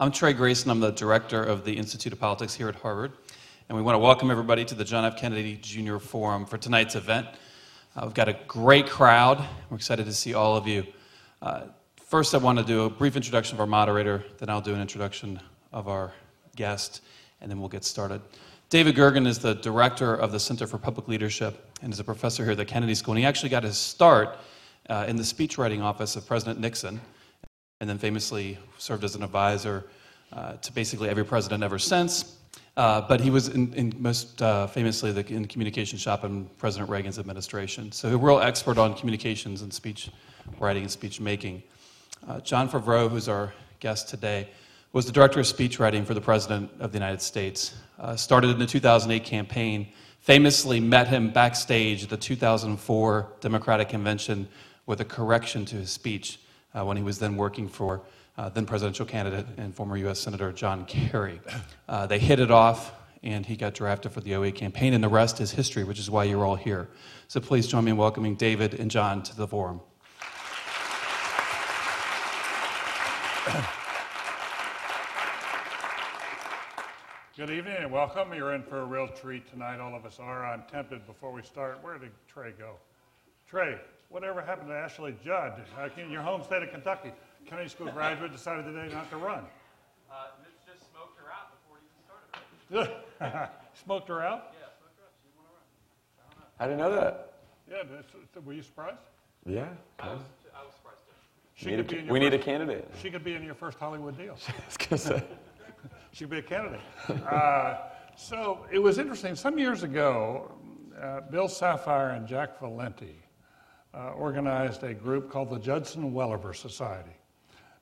I'm Trey Grayson. I'm the director of the Institute of Politics here at Harvard. And we want to welcome everybody to the John F. Kennedy Jr. Forum for tonight's event. Uh, we've got a great crowd. We're excited to see all of you. Uh, first, I want to do a brief introduction of our moderator, then I'll do an introduction of our guest, and then we'll get started. David Gergen is the director of the Center for Public Leadership and is a professor here at the Kennedy School. And he actually got his start uh, in the speechwriting office of President Nixon and then famously served as an advisor uh, to basically every president ever since. Uh, but he was in, in most uh, famously the, in the communication shop in President Reagan's administration. So a real expert on communications and speech writing and speech making. Uh, Jon Favreau, who's our guest today, was the director of speech writing for the President of the United States. Uh, started in the 2008 campaign, famously met him backstage at the 2004 Democratic Convention with a correction to his speech uh, when he was then working for uh, then presidential candidate and former U.S. Senator John Kerry. Uh, they hit it off, and he got drafted for the 08 campaign, and the rest is history, which is why you're all here. So please join me in welcoming David and Jon to the forum. Good evening and welcome. You're in for a real treat tonight. All of us are. I'm tempted before we start. Where did Trey go? Trey, whatever happened to Ashley Judd uh, in your home state of Kentucky? Kennedy School graduate decided today not to run. Uh, Mitch just smoked her out before he even started. smoked her out? Yeah, smoked her out. She didn't want to run. I, I didn't know that. Yeah, were you surprised? Yeah. I was, I was surprised too. She need could a, be in your we first, need a candidate. She could be in your first Hollywood deal. she could be a candidate. Uh, so it was interesting. Some years ago, uh, Bill Safire and Jack Valenti uh, organized a group called the Judson Welliver Society.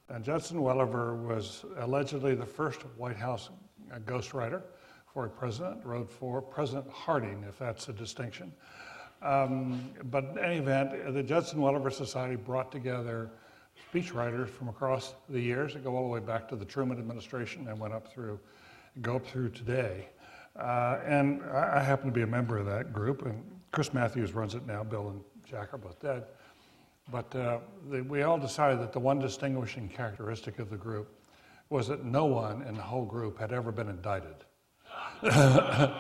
And Judson Welliver was allegedly the first White House uh, ghostwriter for a president, wrote for President Harding, if that's a distinction. Um, but in any event, the Judson Welliver Society brought together speechwriters from across the years that go all the way back to the Truman administration and went up through, go up through today. Uh, and I, I happen to be a member of that group, and Chris Matthews runs it now. Bill and Jack are both dead. But uh, the, we all decided that the one distinguishing characteristic of the group was that no one in the whole group had ever been indicted.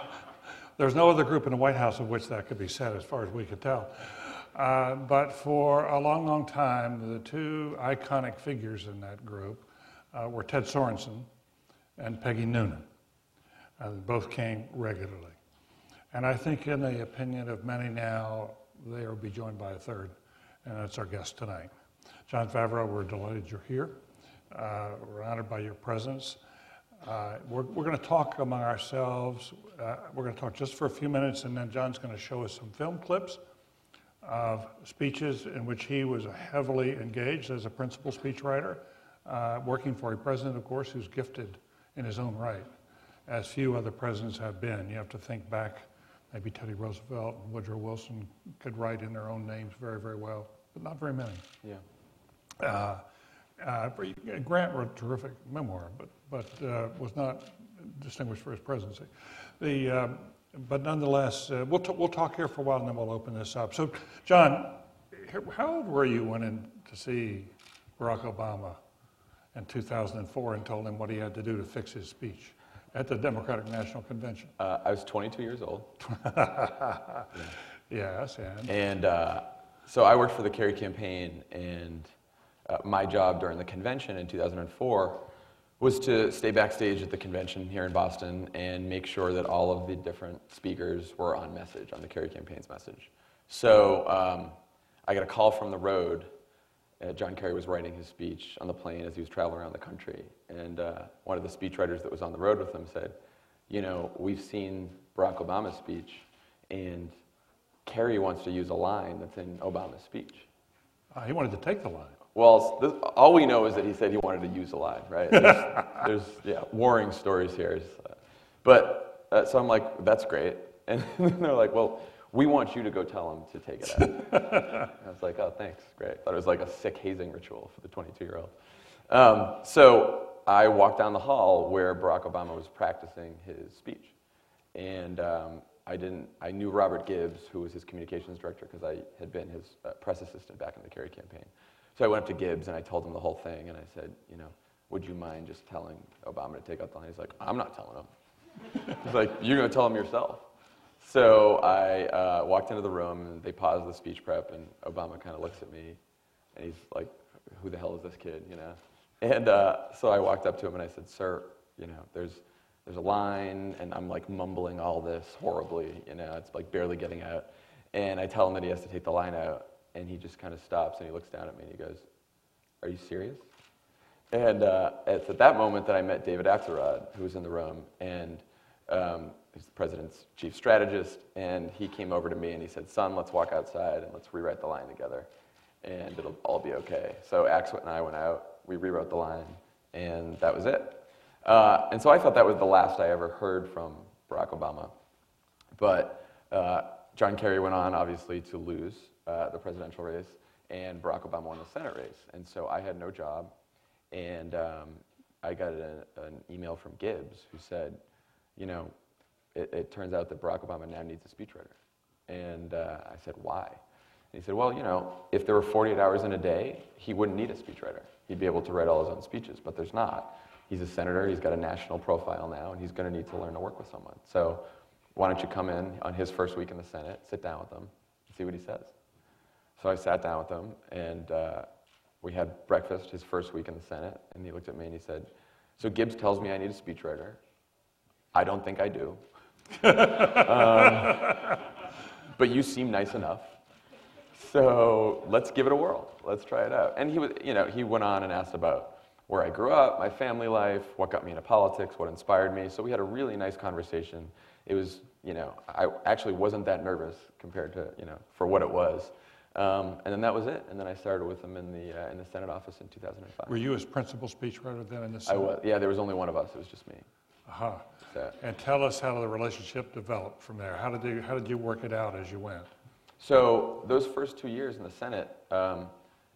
There's no other group in the White House of which that could be said, as far as we could tell. Uh, but for a long, long time, the two iconic figures in that group uh, were Ted Sorensen and Peggy Noonan. Uh, both came regularly. And I think, in the opinion of many now, they will be joined by a third, and that's our guest tonight. Jon Favreau, we're delighted you're here. Uh, we're honored by your presence. Uh, we're we're going to talk among ourselves. Uh, we're going to talk just for a few minutes, and then Jon's going to show us some film clips of speeches in which he was heavily engaged as a principal speechwriter, uh, working for a president, of course, who's gifted in his own right, as few other presidents have been. You have to think back Maybe Teddy Roosevelt and Woodrow Wilson could write in their own names very, very well, but not very many. Yeah. Uh, uh, Grant wrote a terrific memoir, but, but uh, was not distinguished for his presidency. The, um, but nonetheless, uh, we'll, t- we'll talk here for a while and then we'll open this up. So, Jon, how old were you when in to see Barack Obama in 2004 and told him what he had to do to fix his speech? At the Democratic National Convention. Uh, I was 22 years old. yeah. Yes, and? And uh, so I worked for the Kerry campaign, and uh, my job during the convention in 2004 was to stay backstage at the convention here in Boston and make sure that all of the different speakers were on message, on the Kerry campaign's message. So um, I got a call from the road uh, John Kerry was writing his speech on the plane as he was traveling around the country. And uh, one of the speechwriters that was on the road with him said, You know, we've seen Barack Obama's speech, and Kerry wants to use a line that's in Obama's speech. Uh, he wanted to take the line. Well, this, all we know is that he said he wanted to use a line, right? There's, there's yeah, warring stories here. But uh, so I'm like, that's great. And they're like, well, we want you to go tell him to take it out. I was like, oh, thanks, great. Thought it was like a sick hazing ritual for the 22 year old. Um, so I walked down the hall where Barack Obama was practicing his speech. And um, I didn't, I knew Robert Gibbs, who was his communications director, because I had been his uh, press assistant back in the Kerry campaign. So I went up to Gibbs and I told him the whole thing, and I said, you know, would you mind just telling Obama to take out the line? He's like, I'm not telling him. He's like, you're going to tell him yourself. So I uh, walked into the room, and they paused the speech prep, and Obama kind of looks at me, and he's like, who the hell is this kid, you know? And uh, so I walked up to him and I said, sir, you know, there's, there's a line, and I'm like mumbling all this horribly, you know, it's like barely getting out. And I tell him that he has to take the line out, and he just kind of stops and he looks down at me and he goes, Are you serious? And uh, it's at that moment that I met David Axelrod, who was in the room, and um, he's the president's chief strategist. And he came over to me and he said, Son, let's walk outside and let's rewrite the line together, and it'll all be okay. So Axel and I went out, we rewrote the line, and that was it. Uh, and so I thought that was the last I ever heard from Barack Obama. But uh, John Kerry went on, obviously, to lose uh, the presidential race, and Barack Obama won the Senate race. And so I had no job, and um, I got a, an email from Gibbs who said, you know, it, it, turns out that Barack Obama now needs a speechwriter. And uh, I said, why? And he said, well, you know, if there were 48 hours in a day, he wouldn't need a speechwriter. He'd be able to write all his own speeches, but there's not. He's a senator, he's got a national profile now, and he's going to need to learn to work with someone. So why don't you come in on his first week in the Senate, sit down with him, and see what he says? So I sat down with him, and uh, we had breakfast his first week in the Senate, and he looked at me and he said, So Gibbs tells me I need a speechwriter. I don't think I do. Um, but you seem nice enough. So let's give it a whirl. Let's try it out. And he was, you know, he went on and asked about where I grew up, my family life, what got me into politics, what inspired me. So we had a really nice conversation. It was, you know, I actually wasn't that nervous compared to, you know, for what it was. Um, and then that was it. And then I started with him in the, uh, in the Senate office in 2005. Were you his principal speechwriter then in the Senate? I was. Yeah, there was only one of us. It was just me. Uh-huh. So. And tell us how the relationship developed from there. How did you, how did you work it out as you went? So those first two years in the Senate, um,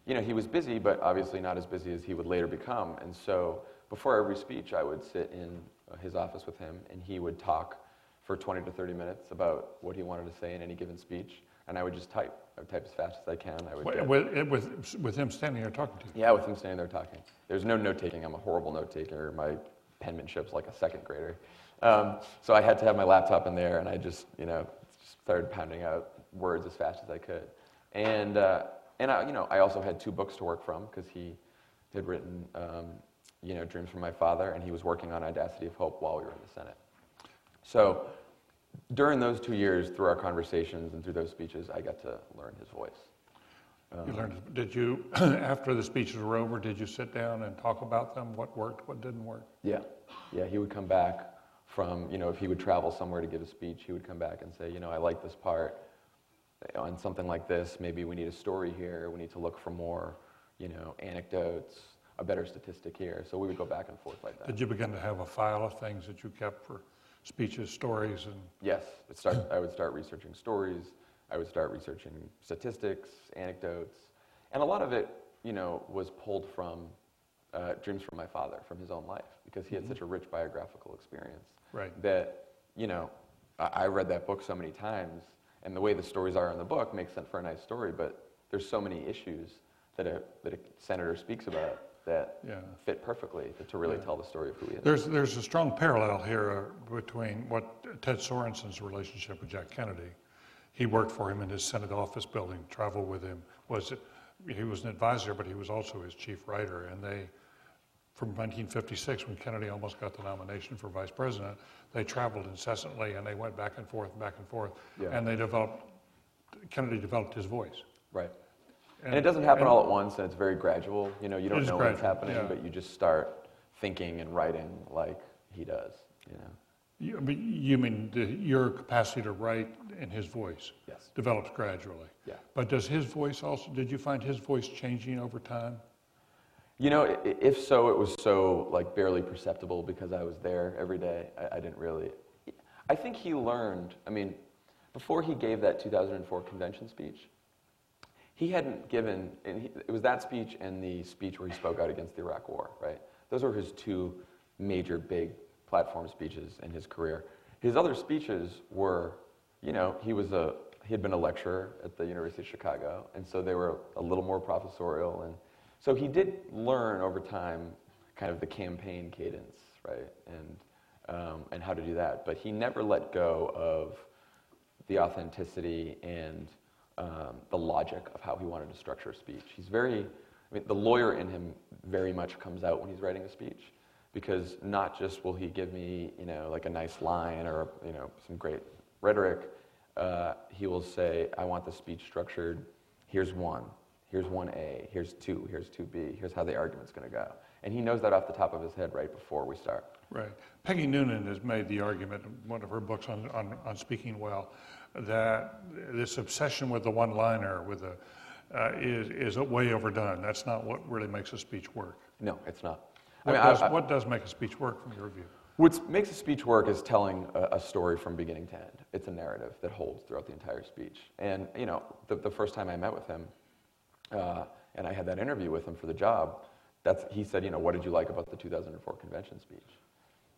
you know, he was busy, but obviously not as busy as he would later become. And so before every speech, I would sit in uh, his office with him, and he would talk for 20 to 30 minutes about what he wanted to say in any given speech, and I would just type. I would type as fast as I can. I would with, with, with him standing there talking to you? Yeah, with him standing there talking. There's no note taking. I'm a horrible note taker. My penmanship's like a second grader. Um, so I had to have my laptop in there, and I just, you know, started pounding out words as fast as I could. And uh, and I, you know, I also had two books to work from because he had written, um, you know, Dreams from My Father, and he was working on Audacity of Hope while we were in the Senate. So during those two years, through our conversations and through those speeches, I got to learn his voice. Um, you learned. Did you, after the speeches were over, did you sit down and talk about them? What worked? What didn't work? Yeah, yeah. He would come back from, you know, if he would travel somewhere to give a speech, he would come back and say, you know, I like this part on something like this, maybe we need a story here, we need to look for more, you know, anecdotes, a better statistic here. So we would go back and forth like that. Did you begin to have a file of things that you kept for speeches, stories, and? Yes, start, I would start researching stories. I would start researching statistics, anecdotes, and a lot of it, you know, was pulled from uh, Dreams from My Father, from his own life, because he had mm-hmm. such a rich biographical experience. Right. That, you know, I, I read that book so many times and the way the stories are in the book makes sense for a nice story, but there's so many issues that a, that a senator speaks about that yeah. fit perfectly to, to really yeah. tell the story of who he is. There's, there's a strong parallel here uh, between what Ted Sorensen's relationship with Jack Kennedy. He worked for him in his Senate office building, traveled with him. Was he was an advisor, but he was also his chief writer. And they, from 1956, when Kennedy almost got the nomination for vice president, they traveled incessantly and they went back and forth and back and forth. Yeah. And they developed, Kennedy developed his voice. Right. And, and it doesn't happen all at once and it's very gradual. You know, you don't know gradual, what's happening, yeah. but you just start thinking and writing like he does, you know. You, you mean the, your capacity to write in his voice yes. develops gradually. Yeah. But does his voice also, did you find his voice changing over time? You know, if so, it was so like barely perceptible because I was there every day. I, I, didn't really. I think he learned. I mean, before he gave that 2004 convention speech, he hadn't given. He, it was that speech and the speech where he spoke out against the Iraq War. Right. Those were his two major big platform speeches in his career. His other speeches were, you know, he was a he had been a lecturer at the University of Chicago, and so they were a little more professorial and so he did learn over time kind of the campaign cadence, right? And, um, and how to do that. But he never let go of the authenticity and um, the logic of how he wanted to structure a speech. He's very, I mean, the lawyer in him very much comes out when he's writing a speech because not just will he give me, you know, like a nice line or, you know, some great rhetoric, uh, he will say, I want the speech structured, here's one, here's 1A, here's 2, here's 2B, here's how the argument's going to go. And he knows that off the top of his head right before we start. Right. Peggy Noonan has made the argument in one of her books on, on, on speaking well that this obsession with the one liner with a, uh, is, is way overdone. That's not what really makes a speech work. No, it's not. What, I mean, does, I, I, what does make a speech work from your view? What makes a speech work is telling a, a, story from beginning to end. It's a narrative that holds throughout the entire speech. And, you know, the, the first time I met with him, uh, and I had that interview with him for the job, that's, he said, you know, what did you like about the 2004 convention speech?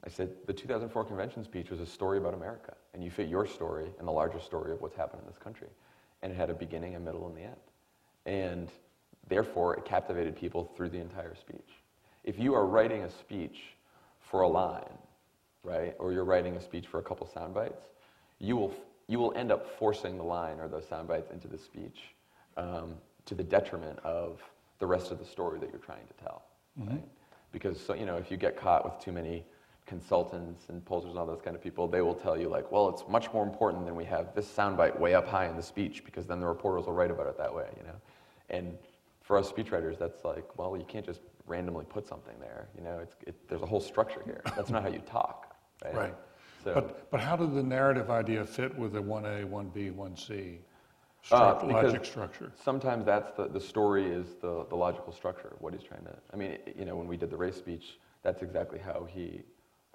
I said, the 2004 convention speech was a story about America, and you fit your story in the larger story of what's happened in this country. And it had a beginning, a middle, and the end. And therefore, it captivated people through the entire speech. If you are writing a speech for a line, right, or you're writing a speech for a couple sound bites, you will, you will end up forcing the line or those sound bites into the speech um, to the detriment of the rest of the story that you're trying to tell. Mm-hmm. Right? Because so, you know, if you get caught with too many consultants and pollsters and all those kind of people, they will tell you like, well, it's much more important than we have this soundbite way up high in the speech because then the reporters will write about it that way, you know. And for us speechwriters, that's like, well, you can't just randomly put something there, you know. It's, it, there's a whole structure here. That's not how you talk, right? Right. So, but, but how did the narrative idea fit with the 1A, 1B, 1C uh, logic structure? Sometimes that's the, the story is the, the logical structure of what he's trying to, I mean, you know, when we did the race speech, that's exactly how he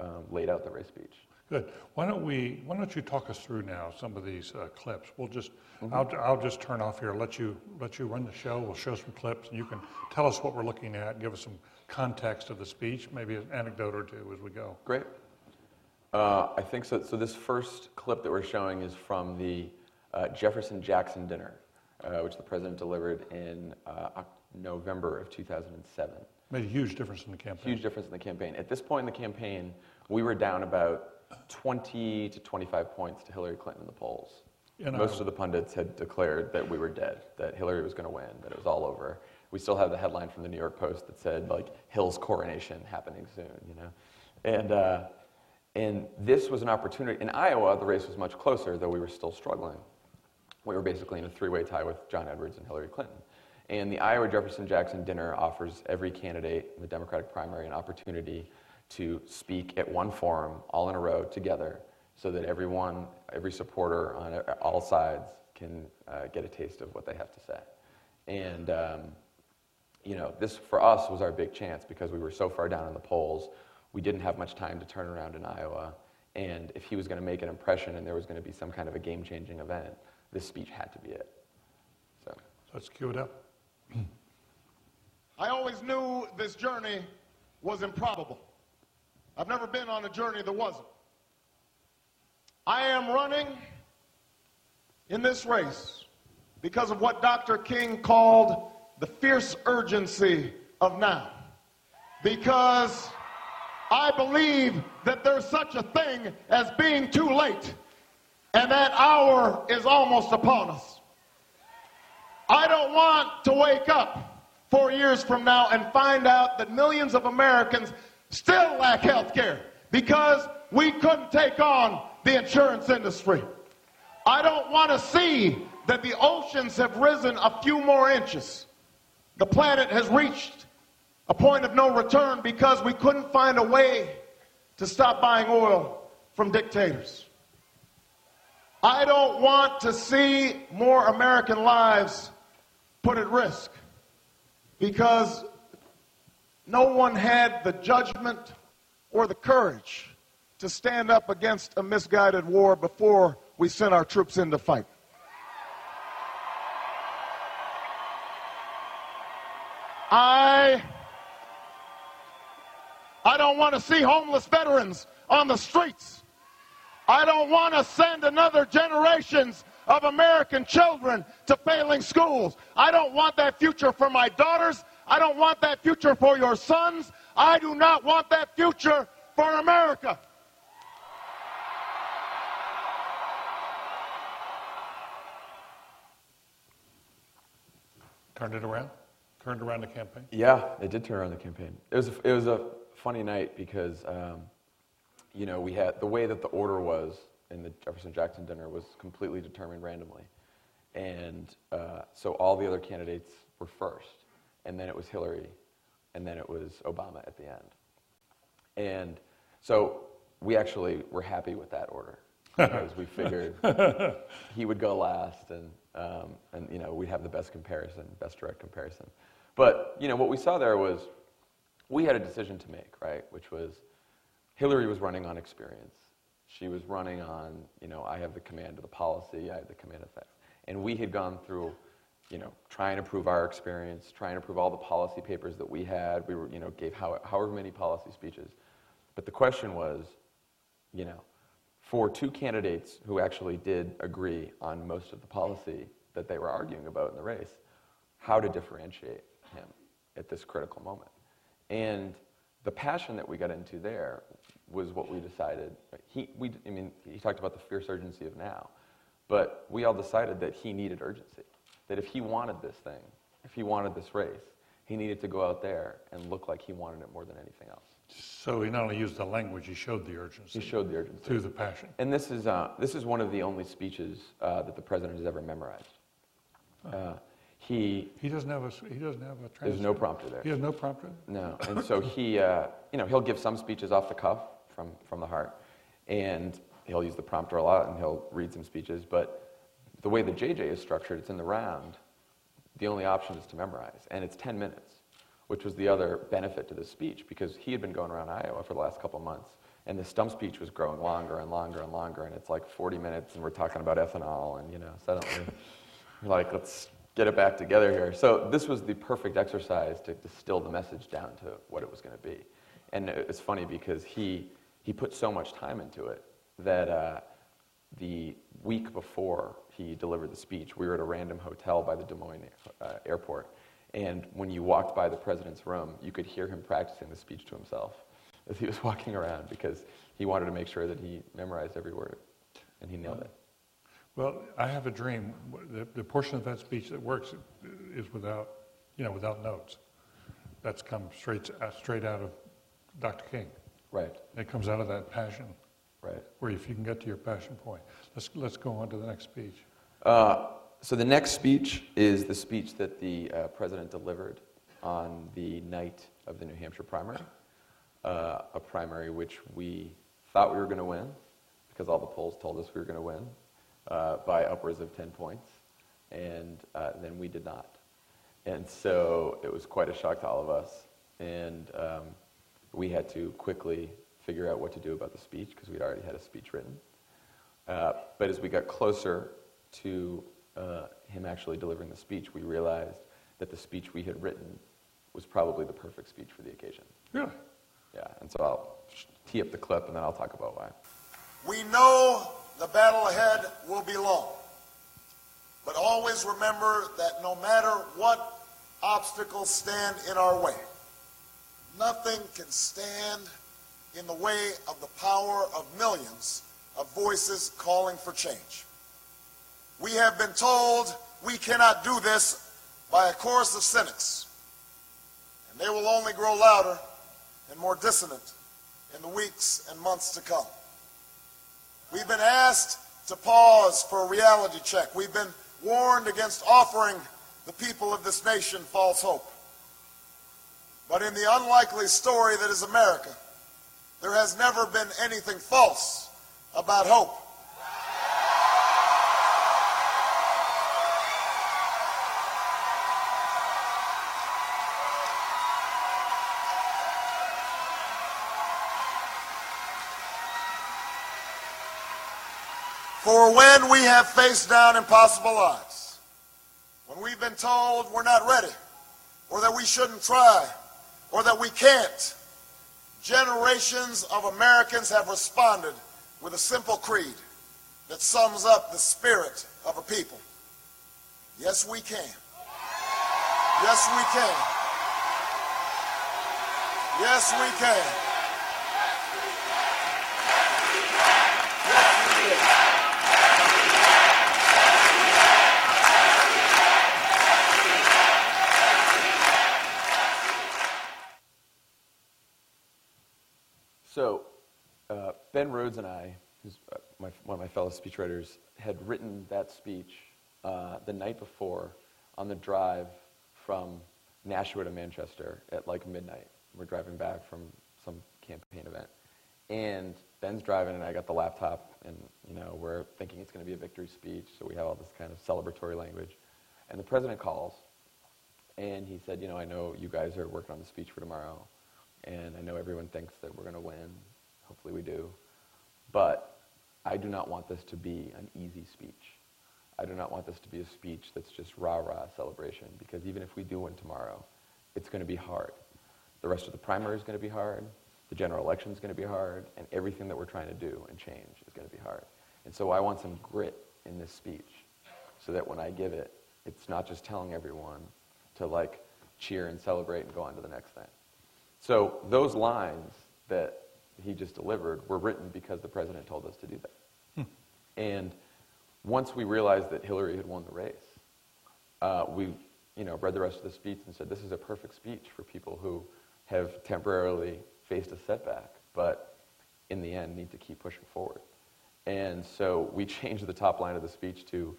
um, laid out the race speech. Good. Why don't we? Why don't you talk us through now some of these uh, clips? We'll just. Mm-hmm. I'll, I'll just turn off here. Let you let you run the show. We'll show some clips, and you can tell us what we're looking at. Give us some context of the speech, maybe an anecdote or two as we go. Great. Uh, I think so. So this first clip that we're showing is from the uh, Jefferson Jackson dinner, uh, which the president delivered in uh, November of 2007. Made a huge difference in the campaign. Huge difference in the campaign. At this point in the campaign, we were down about 20 to 25 points to Hillary Clinton in the polls. Know, Most of the pundits had declared that we were dead, that Hillary was going to win, that it was all over. We still have the headline from the New York Post that said, like, Hill's coronation happening soon, you know? And, uh, and this was an opportunity. In Iowa, the race was much closer, though we were still struggling. We were basically in a three way tie with John Edwards and Hillary Clinton. And the Iowa Jefferson Jackson dinner offers every candidate in the Democratic primary an opportunity to speak at one forum, all in a row, together, so that everyone, every supporter on all sides can uh, get a taste of what they have to say. And, um, you know, this for us was our big chance because we were so far down in the polls. We didn't have much time to turn around in Iowa. And if he was going to make an impression and there was going to be some kind of a game changing event, this speech had to be it. So let's cue it up. I always knew this journey was improbable. I've never been on a journey that wasn't. I am running in this race because of what Dr. King called the fierce urgency of now. Because I believe that there's such a thing as being too late, and that hour is almost upon us. I don't want to wake up four years from now and find out that millions of Americans still lack health care because we couldn't take on the insurance industry. I don't want to see that the oceans have risen a few more inches. The planet has reached a point of no return because we couldn't find a way to stop buying oil from dictators. I don't want to see more American lives put at risk because no one had the judgment or the courage to stand up against a misguided war before we sent our troops in to fight. I I don't want to see homeless veterans on the streets. I don't want to send another generations of American children to failing schools. I don't want that future for my daughters. I don't want that future for your sons. I do not want that future for America. Turned it around? Turned around the campaign? Yeah, it did turn around the campaign. It was a, it was a funny night because, um, you know, we had the way that the order was in the Jefferson Jackson dinner was completely determined randomly, and uh, so all the other candidates were first, and then it was Hillary, and then it was Obama at the end, and so we actually were happy with that order. Because we figured he would go last, and um, and you know we'd have the best comparison, best direct comparison. But you know what we saw there was we had a decision to make, right? Which was Hillary was running on experience. She was running on, you know, I have the command of the policy, I have the command of that. And we had gone through, you know, trying to prove our experience, trying to prove all the policy papers that we had. We were, you know, gave how, however many policy speeches. But the question was, you know, for two candidates who actually did agree on most of the policy that they were arguing about in the race, how to differentiate him at this critical moment. And the passion that we got into there was what we decided. He, we, I mean, he talked about the fierce urgency of now, but we all decided that he needed urgency. That if he wanted this thing, if he wanted this race, he needed to go out there and look like he wanted it more than anything else. So he not only used the language, he showed the urgency. He showed the urgency. Through the passion. And this is, uh, this is one of the only speeches uh, that the president has ever memorized. Uh, he, He doesn't have a, he doesn't have a transcript. there's no prompter there. He has no prompter? No, and so he, uh, you know, he'll give some speeches off the cuff from, from the heart, and he'll use the prompter a lot, and he'll read some speeches. But the way the JJ is structured, it's in the round. The only option is to memorize, and it's 10 minutes, which was the other benefit to this speech because he had been going around Iowa for the last couple months, and the stump speech was growing longer and longer and longer, and it's like 40 minutes, and we're talking about ethanol, and you know, suddenly we're like, let's get it back together here. So this was the perfect exercise to distill the message down to what it was going to be. And it's funny because he, he put so much time into it that uh, the week before he delivered the speech, we were at a random hotel by the Des Moines uh, airport. And when you walked by the president's room, you could hear him practicing the speech to himself as he was walking around because he wanted to make sure that he memorized every word. And he nailed it. Well, I have a dream. The, the portion of that speech that works is without, you know, without notes. That's come straight, uh, straight out of Dr. King. Right, It comes out of that passion, right. where if you can get to your passion point. Let's, let's go on to the next speech. Uh, so the next speech is the speech that the uh, president delivered on the night of the New Hampshire primary, uh, a primary which we thought we were going to win because all the polls told us we were going to win uh, by upwards of 10 points, and uh, then we did not. And so it was quite a shock to all of us, and um, we had to quickly figure out what to do about the speech because we'd already had a speech written. Uh, but as we got closer to uh, him actually delivering the speech, we realized that the speech we had written was probably the perfect speech for the occasion. Really? Yeah, and so I'll tee up the clip and then I'll talk about why. We know the battle ahead will be long. But always remember that no matter what obstacles stand in our way, nothing can stand in the way of the power of millions of voices calling for change. We have been told we cannot do this by a chorus of cynics, and they will only grow louder and more dissonant in the weeks and months to come. We've been asked to pause for a reality check. We've been warned against offering the people of this nation false hope. But in the unlikely story that is America, there has never been anything false about hope. For when we have faced down impossible odds, when we've been told we're not ready, or that we shouldn't try, or that we can't, generations of Americans have responded with a simple creed that sums up the spirit of a people. Yes, we can. Yes, we can. Yes, we can. Uh, Ben Rhodes and I, who's uh, my, one of my fellow speechwriters, had written that speech uh, the night before on the drive from Nashua to Manchester at like midnight. We're driving back from some campaign event. And Ben's driving, and I got the laptop, and you know we're thinking it's going to be a victory speech, so we have all this kind of celebratory language. And the president calls, and he said, you know, I know you guys are working on the speech for tomorrow, and I know everyone thinks that we're going to win. Hopefully we do. But I do not want this to be an easy speech. I do not want this to be a speech that's just rah-rah celebration, because even if we do win tomorrow, it's going to be hard. The rest of the primary is going to be hard. The general election is going to be hard. And everything that we're trying to do and change is going to be hard. And so I want some grit in this speech so that when I give it, it's not just telling everyone to like cheer and celebrate and go on to the next thing. So those lines that he just delivered were written because the president told us to do that. And once we realized that Hillary had won the race, uh, we you know, read the rest of the speech and said, this is a perfect speech for people who have temporarily faced a setback, but in the end need to keep pushing forward. And so we changed the top line of the speech to,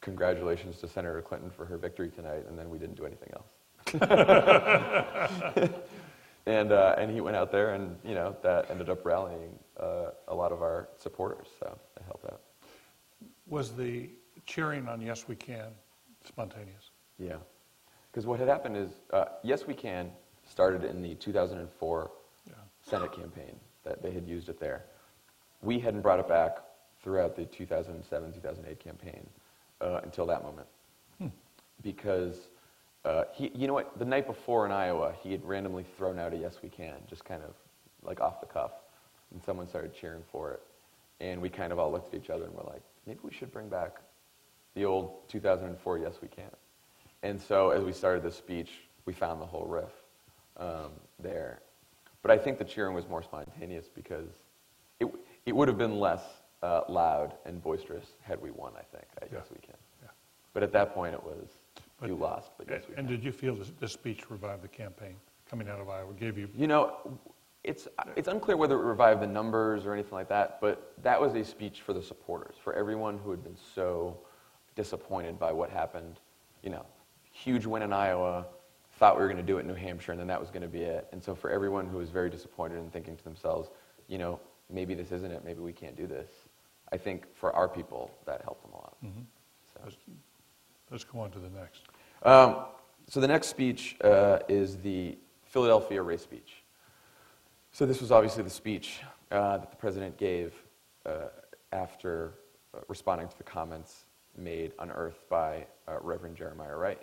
congratulations to Senator Clinton for her victory tonight, and then we didn't do anything else. and, uh, and he went out there, and you know, that ended up rallying uh, a lot of our supporters, so that helped out. Was the cheering on Yes We Can spontaneous? Yeah. Because what had happened is, uh, Yes We Can started in the 2004 Yeah. Senate campaign that they had used it there. We hadn't brought it back throughout the 2007 2008 campaign uh, until that moment. Because, uh, he, you know what, the night before in Iowa, he had randomly thrown out a Yes We Can, just kind of like off the cuff. And someone started cheering for it. And we kind of all looked at each other and were like, maybe we should bring back the old 2004 Yes We Can. And so as we started this speech, we found the whole riff um, there. But I think the cheering was more spontaneous because it, it would have been less uh, loud and boisterous had we won, I think. I Yeah. Yes We Can. Yeah. But at that point, it was, But- you lost, but yes we And did you feel this, this speech revived the campaign coming out of Iowa? Gave you, You know, it's, it's unclear whether it revived the numbers or anything like that, but that was a speech for the supporters, for everyone who had been so disappointed by what happened. You know, huge win in Iowa, thought we were going to do it in New Hampshire, and then that was going to be it. And so for everyone who was very disappointed and thinking to themselves, you know, maybe this isn't it, maybe we can't do this, I think for our people, that helped them a lot. Mm-hmm. So. Let's, go on to the next. Um, so the next speech uh, is the Philadelphia race speech. So this was obviously the speech uh, that the president gave uh, after uh, responding to the comments made on Earth by uh, Reverend Jeremiah Wright,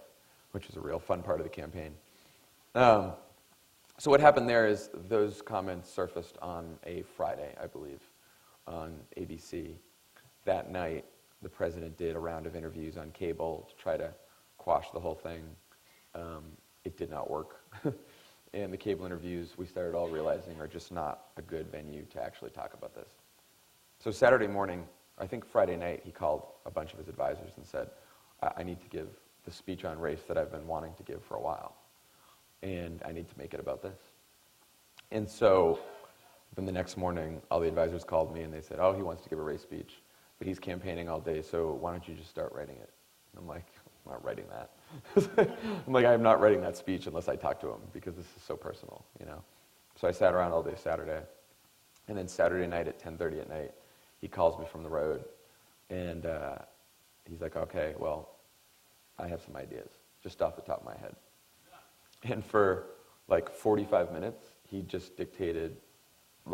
which is a real fun part of the campaign. Um, so what happened there is those comments surfaced on a Friday, I believe, on ABC. That night, the president did a round of interviews on cable to try to quash the whole thing. Um, it did not work. and the cable interviews, we started all realizing, are just not a good venue to actually talk about this. So Saturday morning, I think Friday night, he called a bunch of his advisors and said, I, I need to give the speech on race that I've been wanting to give for a while. And I need to make it about this. And so then the next morning, all the advisors called me and they said, oh, he wants to give a race speech, he's campaigning all day, so why don't you just start writing it? And I'm like, I'm not writing that. I'm like, I'm not writing that speech unless I talk to him because this is so personal, you know? So I sat around all day Saturday. And then Saturday night at 10.30 at night, he calls me from the road and uh, he's like, okay, well, I have some ideas just off the top of my head. And for like 45 minutes, he just dictated,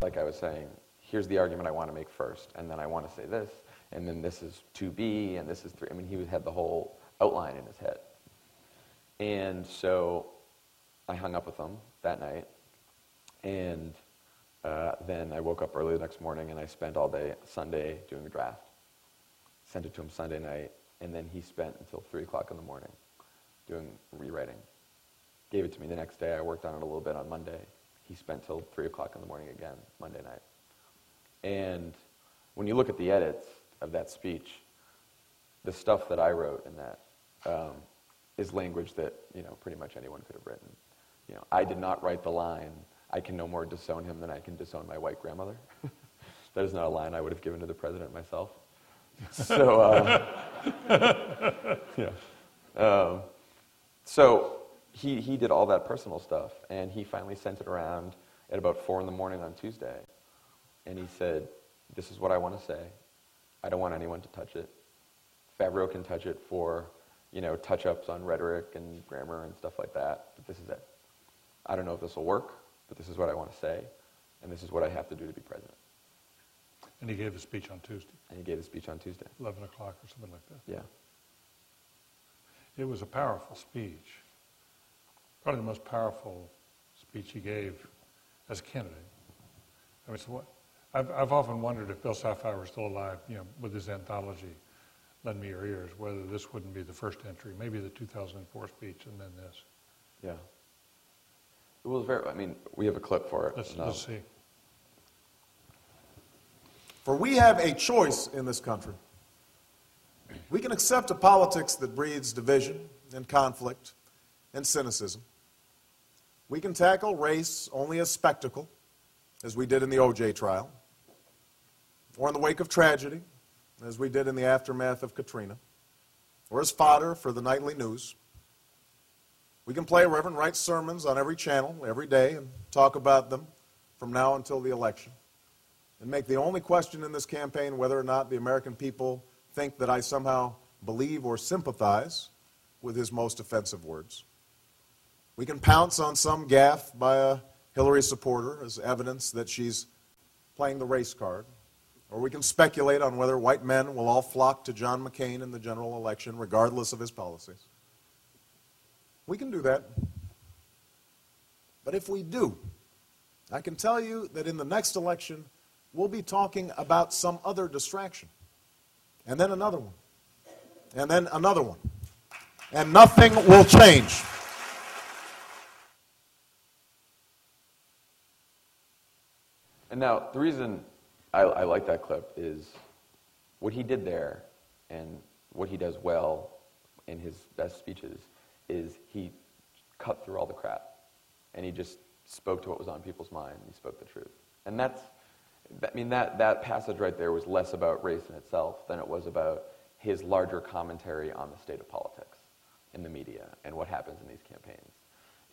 like I was saying, here's the argument I want to make first, and then I want to say this, and then this is 2B, and this is 3. I mean, he had the whole outline in his head. And so I hung up with him that night, and uh, then I woke up early the next morning, and I spent all day Sunday doing a draft. Sent it to him Sunday night, and then he spent until 3 o'clock in the morning doing rewriting gave it to me the next day. I worked on it a little bit on Monday. he spent till 3 o'clock in the morning again, Monday night. And when you look at the edits of that speech, the stuff that I wrote in that um, is language that you know pretty much anyone could have written. You know, I did not write the line, "I can no more disown him than I can disown my white grandmother." that is not a line I would have given to the president myself. So, uh, yeah. Um, so he, he did all that personal stuff, and he finally sent it around at about 4 in the morning on Tuesday. And he said, This is what I want to say. I don't want anyone to touch it. Favreau can touch it for, you know, touch-ups on rhetoric and grammar and stuff like that, but this is it. I don't know if this will work, but this is what I want to say, and this is what I have to do to be president. And he gave a speech on Tuesday, And he gave a speech on Tuesday. 11 o'clock or something like that. Yeah. It was a powerful speech. Probably the most powerful speech he gave as a candidate. I mean, so what, I've, I've often wondered if Bill Safire were still alive, you know, with his anthology, Lend Me Your Ears, whether this wouldn't be the first entry, maybe the 2004 speech and then this. Yeah. It was very, I mean, we have a clip for it. Let's, No. let's see. For we have a choice in this country. We can accept a politics that breeds division and conflict and cynicism. We can tackle race only as spectacle, as we did in the OJ trial, or in the wake of tragedy, as we did in the aftermath of Katrina, or as fodder for the nightly news. We can play Reverend Wright's sermons on every channel every day and talk about them from now until the election and make the only question in this campaign whether or not the American people think that I somehow believe or sympathize with his most offensive words. We can pounce on some gaffe by a Hillary supporter as evidence that she's playing the race card. Or we can speculate on whether white men will all flock to John McCain in the general election, regardless of his policies. We can do that. But if we do, I can tell you that in the next election, we'll be talking about some other distraction. And then another one. And then another one. And nothing will change. And now, the reason I, I like that clip is what he did there and what he does well in his best speeches is he cut through all the crap and he just spoke to what was on people's mind. He spoke the truth. And that's, I mean, that, that passage right there was less about race in itself than it was about his larger commentary on the state of politics in the media and what happens in these campaigns.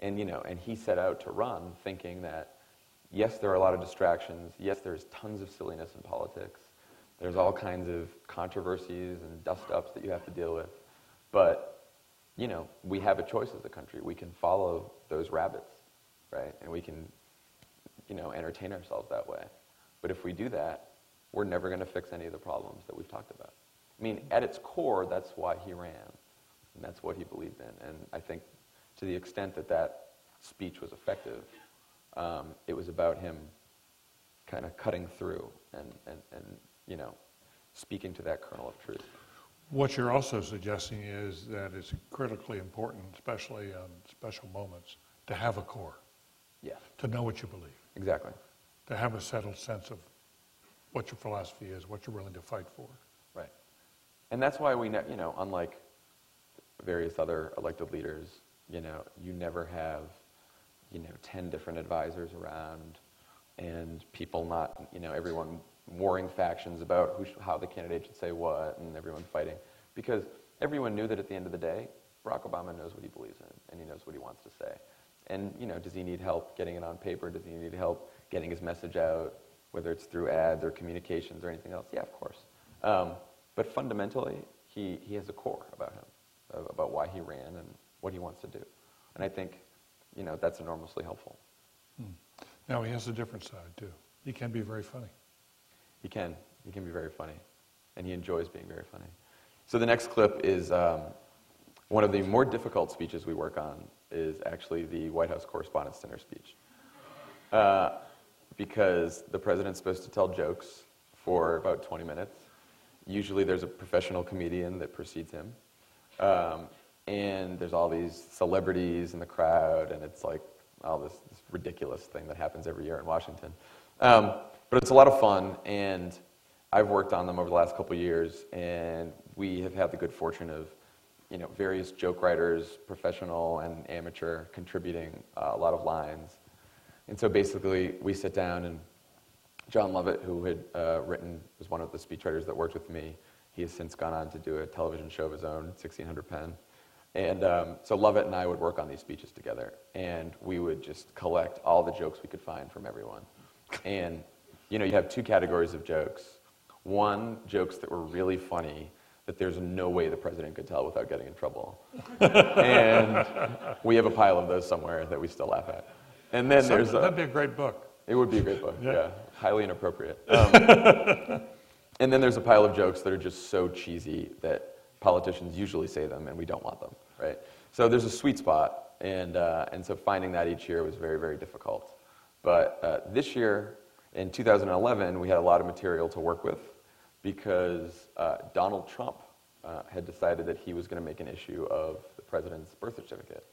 And, you know, and he set out to run thinking that, yes, there are a lot of distractions. Yes, there's tons of silliness in politics. There's all kinds of controversies and dust-ups that you have to deal with. But, you know, we have a choice as a country. We can follow those rabbits, right? And we can, you know, entertain ourselves that way. But if we do that, we're never going to fix any of the problems that we've talked about. I mean, at its core, that's why he ran. And that's what he believed in. And I think to the extent that that speech was effective, um, it was about him kind of cutting through and, and, and, you know, speaking to that kernel of truth. What you're also suggesting is that it's critically important, especially on special moments, to have a core, Yeah, to know what you believe, exactly. to have a settled sense of what your philosophy is, what you're willing to fight for. Right. And that's why we, ne- you know, unlike various other elected leaders, you know, you never have, you know, 10 different advisors around and people not, you know, everyone warring factions about who sh- how the candidate should say what and everyone fighting. Because everyone knew that at the end of the day, Barack Obama knows what he believes in and he knows what he wants to say. And, you know, does he need help getting it on paper? Does he need help getting his message out, whether it's through ads or communications or anything else? Yeah, of course. Um, but fundamentally, he, he has a core about him, about why he ran and what he wants to do. And I think, you know, that's enormously helpful. Now, he has a different side, too. He can be very funny. He can. He can be very funny. And he enjoys being very funny. So the next clip is um, one of the more difficult speeches we work on is actually the White House Correspondents' Dinner speech. Uh, because the president's supposed to tell jokes for about 20 minutes. Usually there's a professional comedian that precedes him. Um, and there's all these celebrities in the crowd, and it's like all this, this ridiculous thing that happens every year in Washington. Um, but it's a lot of fun, and I've worked on them over the last couple years, and we have had the good fortune of you know, various joke writers, professional and amateur, contributing uh, a lot of lines. And so basically, we sit down and Jon Lovett, who had uh, written, was one of the speechwriters that worked with me. He has since gone on to do a television show of his own, 1600 Penn. And um, so Lovett and I would work on these speeches together, and we would just collect all the jokes we could find from everyone. And you know, you have two categories of jokes. One, jokes that were really funny that there's no way the president could tell without getting in trouble. and we have a pile of those somewhere that we still laugh at. And then there's a, That'd be a great book. it would be a great book, Yeah. yeah. Highly inappropriate. Um, and then there's a pile of jokes that are just so cheesy that politicians usually say them and we don't want them, right? So there's a sweet spot, and, uh, and so finding that each year was very, very difficult. But uh, this year, in 2011, we had a lot of material to work with because uh, Donald Trump uh, had decided that he was going to make an issue of the president's birth certificate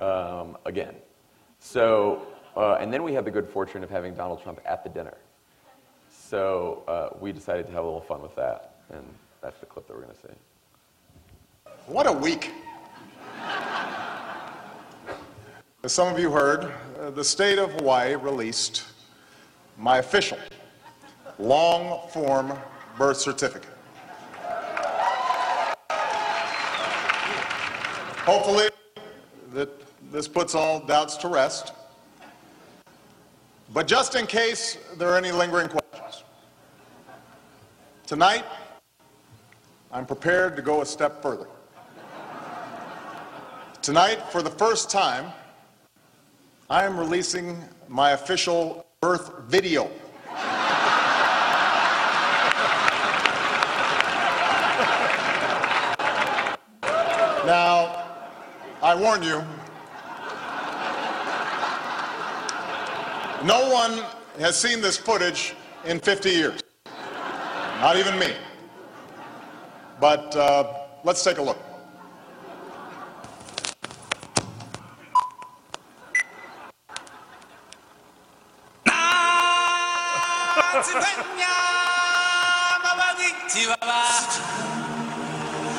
um, again. So, uh, and then we had the good fortune of having Donald Trump at the dinner. So uh, we decided to have a little fun with that, and that's the clip that we're going to see. What a week. As some of you heard, uh, the state of Hawaii released my official long form birth certificate. Hopefully, that this puts all doubts to rest. But just in case there are any lingering questions, tonight I'm prepared to go a step further. Tonight, for the first time, I am releasing my official birth video. now, I warn you, no one has seen this footage in 50 years. Not even me. But uh, let's take a look.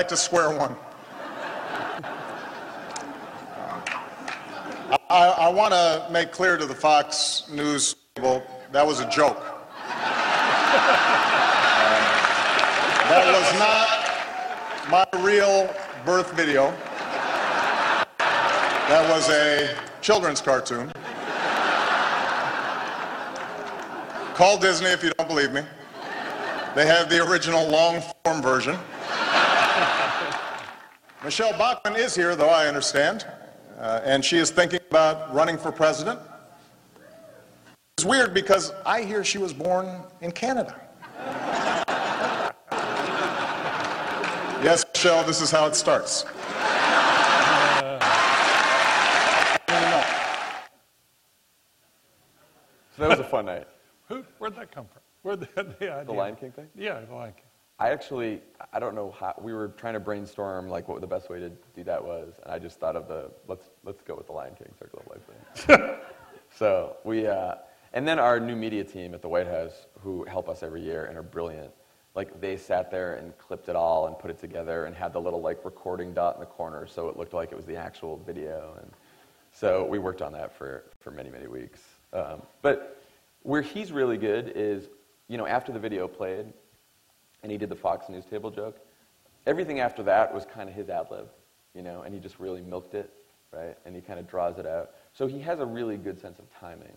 Back to square one. I, I want to make clear to the Fox News people that was a joke. Um, that was not my real birth video. That was a children's cartoon. Call Disney if you don't believe me. They have the original long form version. Michele Bachmann is here, though, I understand, uh, and she is thinking about running for president. It's weird because I hear she was born in Canada. yes, Michele, this is how it starts. So that was a fun night. Who, where'd that come from? Where'd the, the idea? The Lion King thing? Yeah, the Lion King. I actually, I don't know how, we were trying to brainstorm like what the best way to do that was, and I just thought of the, let's, let's go with the Lion King Circle of Life thing. so we, uh, and then our new media team at the White House, who help us every year and are brilliant, like they sat there and clipped it all and put it together and had the little like recording dot in the corner so it looked like it was the actual video. And so we worked on that for, for many, many weeks. Um, but where he's really good is, you know, after the video played, and he did the Fox News table joke. Everything after that was kind of his ad lib, you know, and he just really milked it, right? And he kind of draws it out. So he has a really good sense of timing.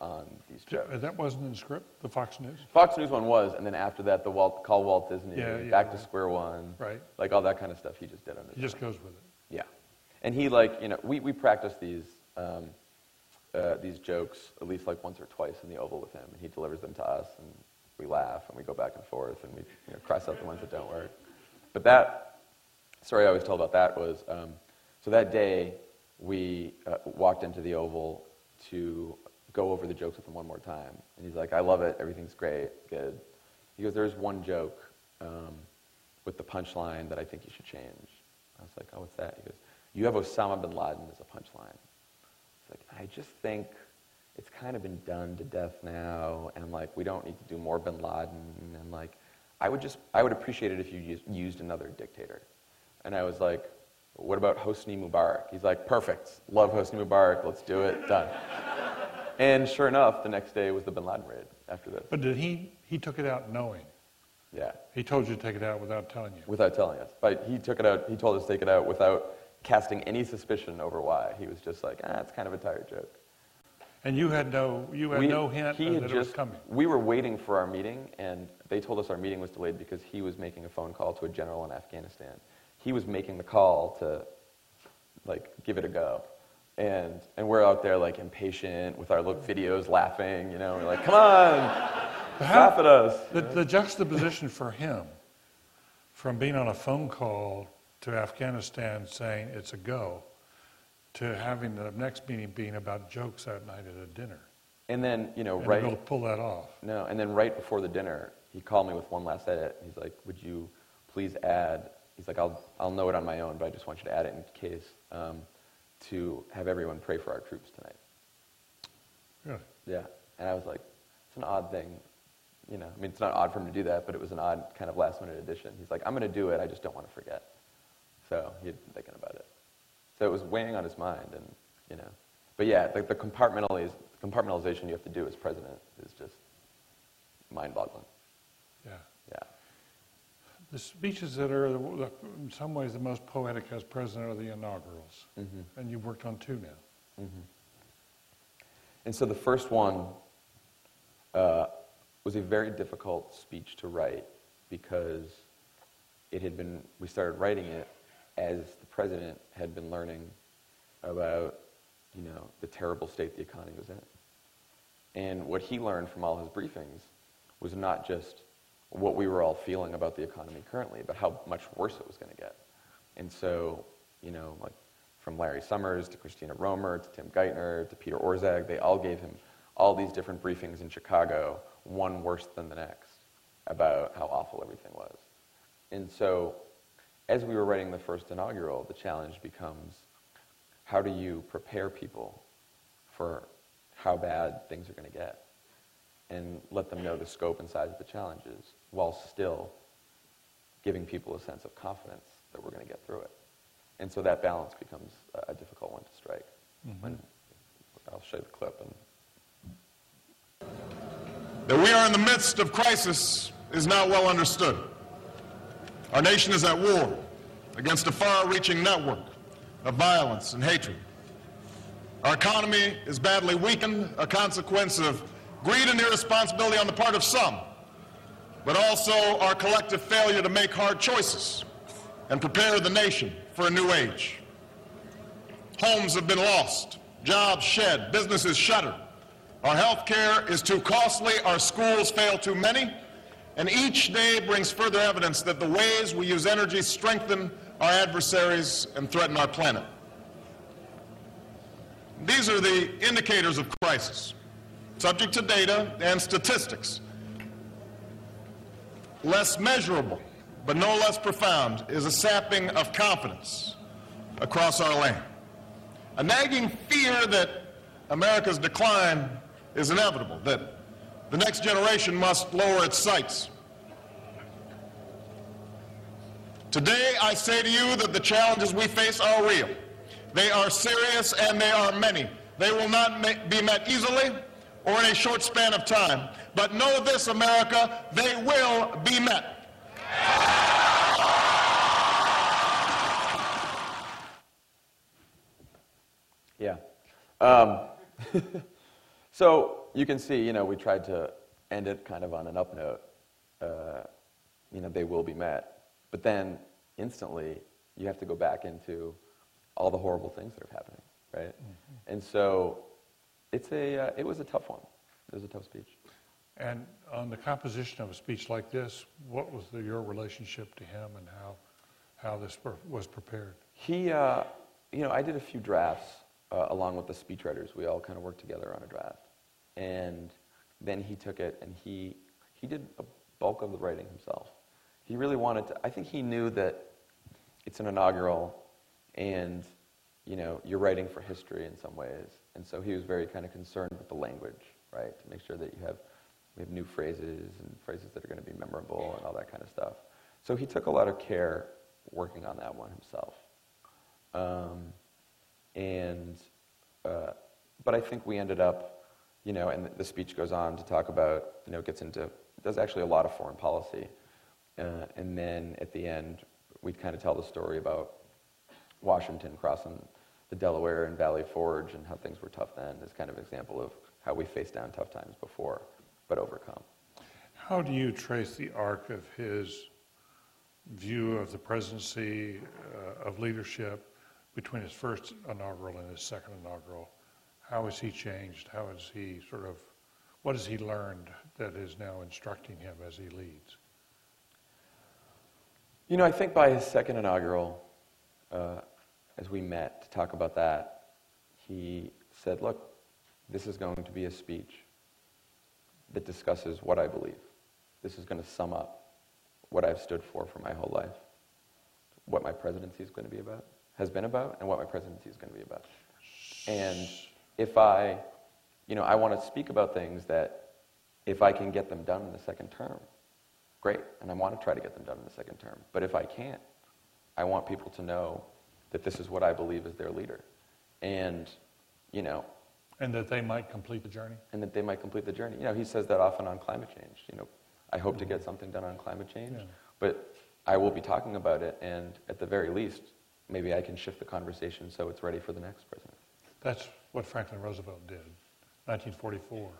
on these jokes. Uh, That wasn't in the script, the Fox News? Fox News one was, and then after that, the Walt, call Walt Disney, Yeah, yeah, back to square one, Right. like all that kind of stuff he just did on his He just goes with it. Yeah, and he like you know we we practice these um, uh, these jokes at least like once or twice in the Oval with him, and he delivers them to us, and we laugh and we go back and forth, and we you know, cross out the ones that don't work. But that story I always tell about that was um, so that day we uh, walked into the Oval to go over the jokes with him one more time, and he's like, "I love it, everything's great, good." He goes, "There's one joke." Um, with the punchline that I think you should change. I was like, oh, what's that? He goes, you have Osama bin Laden as a punchline. It's like, I just think it's kind of been done to death now, and like, we don't need to do more bin Laden, and like, I would just, I would appreciate it if you used, used another dictator. And I was like, what about Hosni Mubarak? He's like, perfect, love Hosni Mubarak, let's do it, done. and sure enough, the next day was the bin Laden raid after this. But did he, he took it out knowing? Yeah. He told you to take it out without telling you? without telling us. But he took it out. He told us to take it out without casting any suspicion over why. He was just like, ah, it's kind of a tired joke. And you had no, you had We- no hint he that had it was just- coming? We were waiting for our meeting, and they told us our meeting was delayed because he was making a phone call to a general in Afghanistan. He was making the call to, like, give it a go. And, and we're out there, like, impatient with our little videos laughing, you know, we're like, come on, laugh at us. The, the juxtaposition for him, from being on a phone call to Afghanistan saying it's a go, to having the next meeting being about jokes that night at a dinner. And then, you know, And right. able to pull that off. No, and then right before the dinner, he called me with one last edit. He's like, "Would you please add?" He's like, "I'll I'll know it on my own, but I just want you to add it in case um, to have everyone pray for our troops tonight." Really? Yeah, and I was like, "It's an odd thing, you know. I mean, it's not odd for him to do that, but it was an odd kind of last minute addition." He's like, "I'm going to do it. I just don't want to forget." So he had been thinking about it. So it was weighing on his mind, and you know, but yeah, the, the compartmentaliz- compartmentalization you have to do as president is just mind-boggling. Yeah. Yeah. The speeches that are, in some ways, the most poetic as president are the inaugurals. And you've worked on two now. And so the first one uh, was a very difficult speech to write because it had been, we started writing it as the president had been learning about, you know, the terrible state the economy was in. And what he learned from all his briefings was not just what we were all feeling about the economy currently, but how much worse it was going to get. And so, you know, like from Larry Summers to Christina Romer to Tim Geithner to Peter Orszag, they all gave him all these different briefings in Chicago, one worse than the next, about how awful everything was. And so, as we were writing the first inaugural, the challenge becomes how do you prepare people for how bad things are going to get and let them know the scope and size of the challenges while still giving people a sense of confidence that we're going to get through it. And so that balance becomes a, a difficult one to strike. Mm-hmm. When I'll show you the clip. And That we are in the midst of crisis is not well understood. Our nation is at war against a far reaching network of violence and hatred. Our economy is badly weakened, a consequence of greed and irresponsibility on the part of some, but also our collective failure to make hard choices and prepare the nation for a new age. Homes have been lost, jobs shed, businesses shuttered. Our health care is too costly, our schools fail too many, and each day brings further evidence that the ways we use energy strengthen our adversaries and threaten our planet. These are the indicators of crisis, subject to data and statistics. Less measurable, but no less profound, is a sapping of confidence across our land. A nagging fear that America's decline is inevitable, that the next generation must lower its sights. Today, I say to you that the challenges we face are real. They are serious and they are many. They will not be met easily or in a short span of time. But know this, America, they will be met. Yeah. Um, so you can see, you know, we tried to end it kind of on an up note. Uh, you know, they will be met. But then instantly, you have to go back into all the horrible things that are happening, right? Mm-hmm. And so it's a, uh, it was a tough one. It was a tough speech. And on the composition of a speech like this, what was the, your relationship to him and how, how this was prepared? He, uh, you know, I did a few drafts uh, along with the speechwriters. We all kind of worked together on a draft. And then he took it and he, he did a bulk of the writing himself. He really wanted to, I think he knew that it's an inaugural and, you know, you're writing for history in some ways. And so he was very kind of concerned with the language, right? To make sure that you have, we have new phrases and phrases that are going to be memorable and all that kind of stuff. So he took a lot of care working on that one himself. Um, and, uh, but I think we ended up, you know, and the speech goes on to talk about, you know, it gets into, does actually a lot of foreign policy. Uh, and then at the end, we kind of tell the story about Washington crossing the Delaware and Valley Forge and how things were tough then as kind of example of how we faced down tough times before, but overcome. How do you trace the arc of his view of the presidency, uh, of leadership, between his first inaugural and his second inaugural? How has he changed? How has he sort of, what has he learned that is now instructing him as he leads? You know, I think by his second inaugural, uh, as we met to talk about that, he said, Look, this is going to be a speech that discusses what I believe. This is going to sum up what I've stood for for my whole life, what my presidency is going to be about, has been about, and what my presidency is going to be about. And if I, you know, I want to speak about things that if I can get them done in the second term, great. And I want to try to get them done in the second term. But if I can't, I want people to know that this is what I believe as their leader. And, you know. And that they might complete the journey? And that they might complete the journey. You know, he says that often on climate change. You know, I hope to mm-hmm. get something done on climate change, yeah. but I will be talking about it, and at the very least, maybe I can shift the conversation so it's ready for the next president. That's what Franklin Roosevelt did, 1944,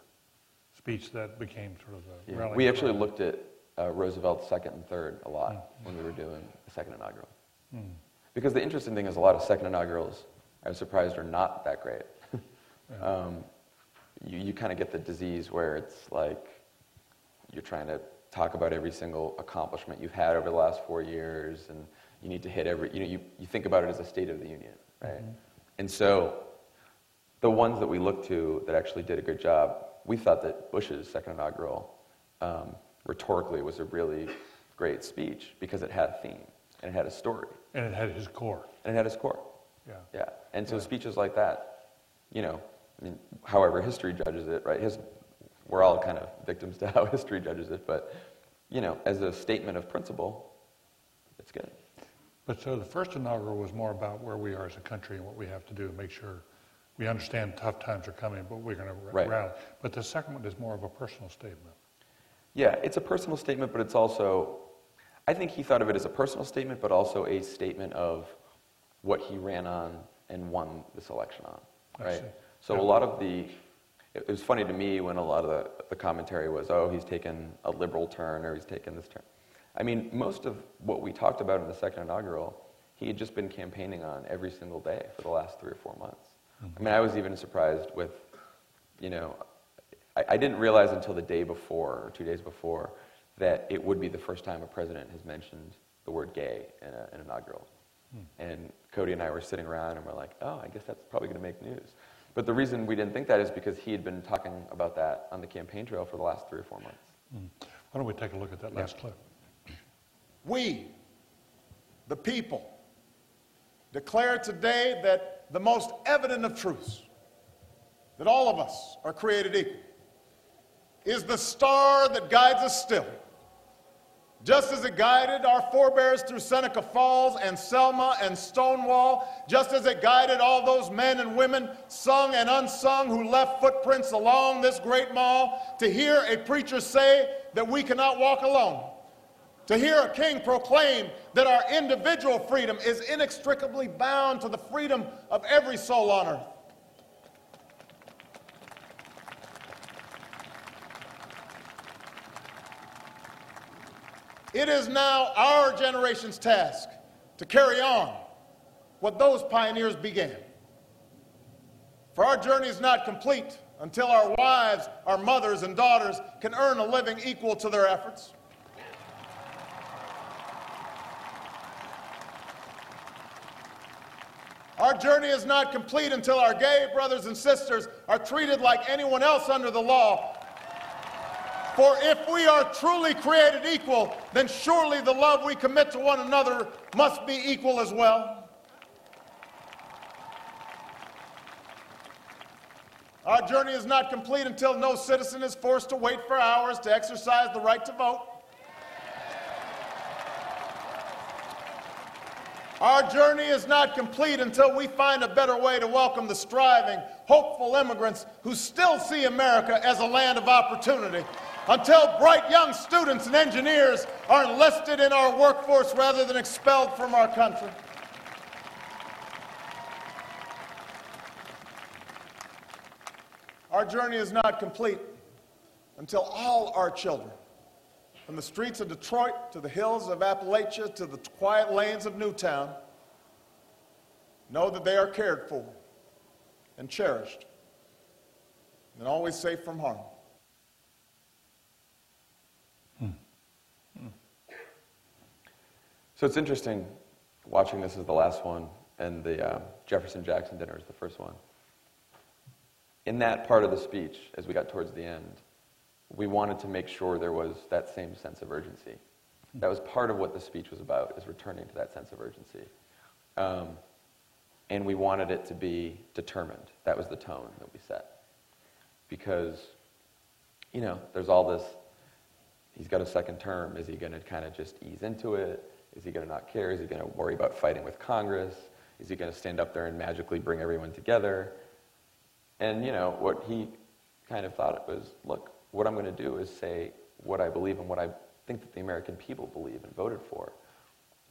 speech that became sort of a yeah. We actually looked at uh, Roosevelt's second and third a lot mm. when we were doing the second inaugural. Mm. Because the interesting thing is a lot of second inaugurals, I was surprised, are not that great. yeah. um, you, you kind of get the disease where it's like you're trying to talk about every single accomplishment you've had over the last four years, and you need to hit every, you know, you, you think about it as a state of the union, right? Mm-hmm. And so the ones that we looked to that actually did a good job, we thought that Bush's second inaugural um, rhetorically was a really great speech because it had a theme and it had a story. And it had his core. And it had his core. Yeah. Yeah. And so yeah. speeches like that, you know, I mean, however history judges it, right? His, we're all kind of victims to how history judges it, but, you know, as a statement of principle, it's good. But so the first inaugural was more about where we are as a country and what we have to do to make sure we understand tough times are coming, but we're going to right. rally. But the second one is more of a personal statement. Yeah, it's a personal statement, but it's also, I think he thought of it as a personal statement, but also a statement of what he ran on and won this election on, right? So yeah. a lot of the, it was funny to me when a lot of the, the commentary was, oh, he's taken a liberal turn or he's taken this turn. I mean, most of what we talked about in the second inaugural, he had just been campaigning on every single day for the last three or four months. I mean, I was even surprised with, you know, I, I, didn't realize until the day before or two days before that it would be the first time a president has mentioned the word gay in a, an inaugural. Hmm. And Cody and I were sitting around and we're like, oh, I guess that's probably going to make news. But the reason we didn't think that is because he had been talking about that on the campaign trail for the last three or four months. Hmm. Why don't we take a look at that last yeah. clip? We, the people, declare today that the most evident of truths, that all of us are created equal, is the star that guides us still. Just as it guided our forebears through Seneca Falls and Selma and Stonewall, just as it guided all those men and women, sung and unsung, who left footprints along this great mall, to hear a preacher say that we cannot walk alone, to hear a king proclaim that our individual freedom is inextricably bound to the freedom of every soul on earth. It is now our generation's task to carry on what those pioneers began. For our journey is not complete until our wives, our mothers, and daughters can earn a living equal to their efforts. Our journey is not complete until our gay brothers and sisters are treated like anyone else under the law. For if we are truly created equal, then surely the love we commit to one another must be equal as well. Our journey is not complete until no citizen is forced to wait for hours to exercise the right to vote. Our journey is not complete until we find a better way to welcome the striving, hopeful immigrants who still see America as a land of opportunity. Until bright young students and engineers are enlisted in our workforce rather than expelled from our country. Our journey is not complete until all our children, from the streets of Detroit to the hills of Appalachia to the quiet lanes of Newtown, know that they are cared for and cherished and always safe from harm. So it's interesting watching this as the last one, and the uh, Jefferson Jackson dinner is the first one. In that part of the speech, as we got towards the end, we wanted to make sure there was that same sense of urgency. That was part of what the speech was about, is returning to that sense of urgency. Um, and we wanted it to be determined. That was the tone that we set. Because, you know, there's all this, he's got a second term. Is he going to kind of just ease into it? Is he going to not care? Is he going to worry about fighting with Congress? Is he going to stand up there and magically bring everyone together? And, you know, what he kind of thought it was, look, what I'm going to do is say what I believe and what I think that the American people believe and voted for.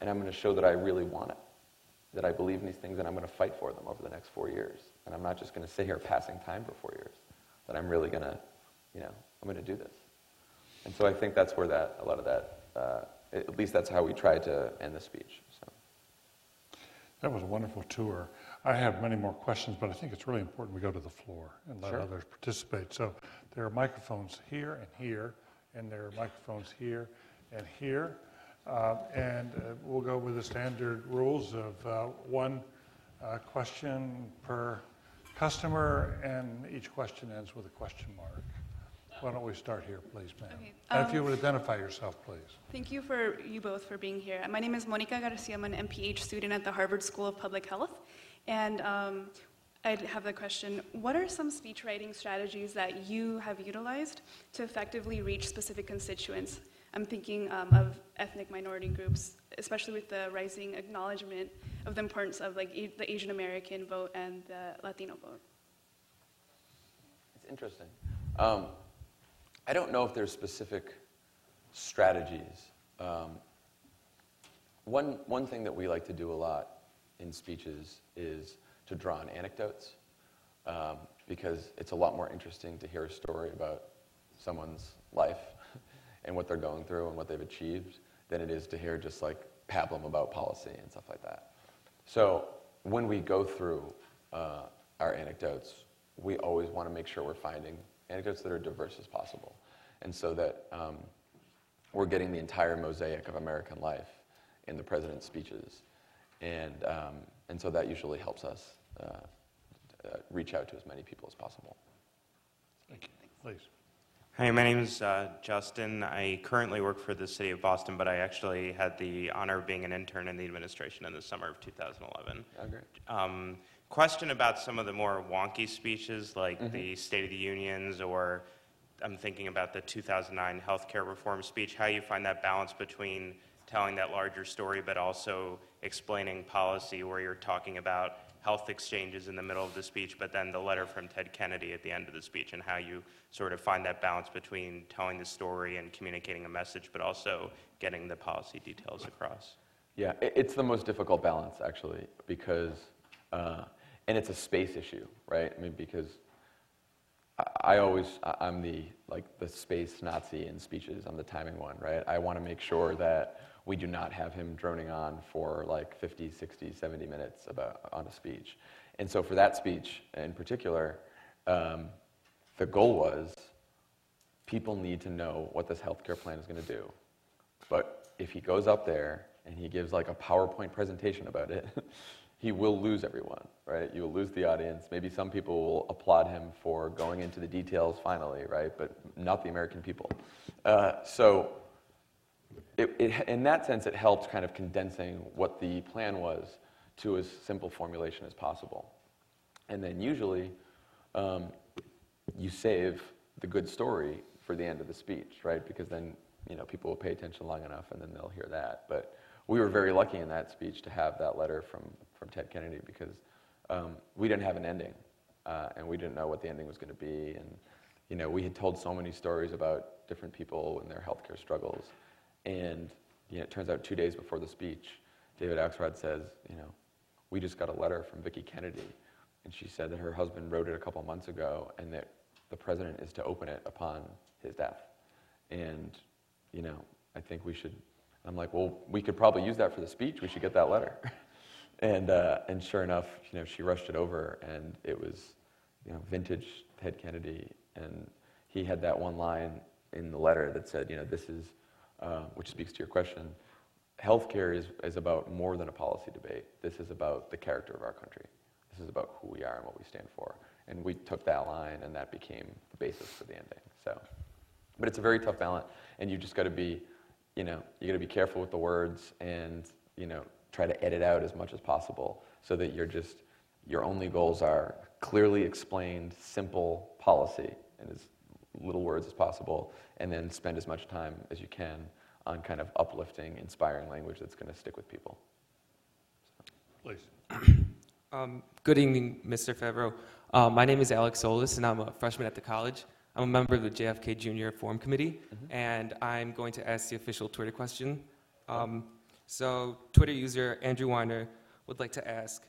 And I'm going to show that I really want it, that I believe in these things, and I'm going to fight for them over the next four years. And I'm not just going to sit here passing time for four years, that I'm really going to, you know, I'm going to do this. And so I think that's where that, a lot of that, uh, at least that's how we tried to end the speech. So. That was a wonderful tour. I have many more questions, but I think it's really important we go to the floor and let Sure. others participate. So there are microphones here and here, and there are microphones here and here. Uh, and uh, we'll go with the standard rules of uh, one uh, question per customer, and each question ends with a question mark. Why don't we start here, please, ma'am? Okay, and if um, you would identify yourself, please. Thank you for you both for being here. My name is Monica Garcia. I'm an MPH student at the Harvard School of Public Health. And um, I'd have the question What are some speech writing strategies that you have utilized to effectively reach specific constituents? I'm thinking um, of ethnic minority groups, especially with the rising acknowledgement of the importance of like a- the Asian American vote and the Latino vote. It's interesting. Um, I don't know if there's specific strategies. Um, one, one thing that we like to do a lot in speeches is to draw on anecdotes um, because it's a lot more interesting to hear a story about someone's life and what they're going through and what they've achieved than it is to hear just like pablum about policy and stuff like that. So when we go through uh, our anecdotes, we always want to make sure we're finding anecdotes that are diverse as possible, and so that um, we're getting the entire mosaic of American life in the president's speeches, and um, and so that usually helps us uh, uh, reach out to as many people as possible. Thank you. Please. Hi, my name is uh, Justin. I currently work for the city of Boston, but I actually had the honor of being an intern in the administration in the summer of 2011. Oh, great. Um, question about some of the more wonky speeches, like the State of the Unions, or I'm thinking about the 2009 healthcare reform speech. How you find that balance between telling that larger story, but also explaining policy, where you're talking about health exchanges in the middle of the speech, but then the letter from Ted Kennedy at the end of the speech, and how you sort of find that balance between telling the story and communicating a message, but also getting the policy details across. Yeah, it's the most difficult balance actually because, uh, and it's a space issue, right? I mean, because I always, I'm the, like, the space Nazi in speeches. I'm the timing one, right? I want to make sure that we do not have him droning on for like 50, 60, 70 minutes about, on a speech. And so for that speech in particular, um, the goal was people need to know what this healthcare plan is going to do. But if he goes up there and he gives like a PowerPoint presentation about it, he will lose everyone, right? You will lose the audience. Maybe some people will applaud him for going into the details finally, right? But not the American people. Uh, so, it, it, in that sense, it helped kind of condensing what the plan was to as simple formulation as possible. And then usually, um, you save the good story for the end of the speech, right? Because then you know people will pay attention long enough, and then they'll hear that. But we were very lucky in that speech to have that letter from from Ted Kennedy because um, we didn't have an ending, uh, and we didn't know what the ending was going to be. And you know, we had told so many stories about different people and their healthcare struggles, and you know, it turns out two days before the speech, David Axelrod says, you know, we just got a letter from Vicki Kennedy, and she said that her husband wrote it a couple months ago, and that the president is to open it upon his death. And you know, I think we should. I'm like, well, we could probably use that for the speech. We should get that letter. And, uh, and sure enough, you know, she rushed it over, and it was, you know, vintage Ted Kennedy. And he had that one line in the letter that said, you know, this is, uh, which speaks to your question, healthcare is, is about more than a policy debate. This is about the character of our country. This is about who we are and what we stand for. And we took that line, and that became the basis for the ending. So, but it's a very tough balance, and you just got to be, you know, you got to be careful with the words, and you know, try to edit out as much as possible so that you're just your only goals are clearly explained, simple policy and as little words as possible, and then spend as much time as you can on kind of uplifting, inspiring language that's going to stick with people. Please. Um, good evening, Mr. Favreau. Uh, my name is Alex Solis, and I'm a freshman at the college. I'm a member of the JFK Junior Forum Committee, mm-hmm. and I'm going to ask the official Twitter question. Um, so, Twitter user Andrew Weiner would like to ask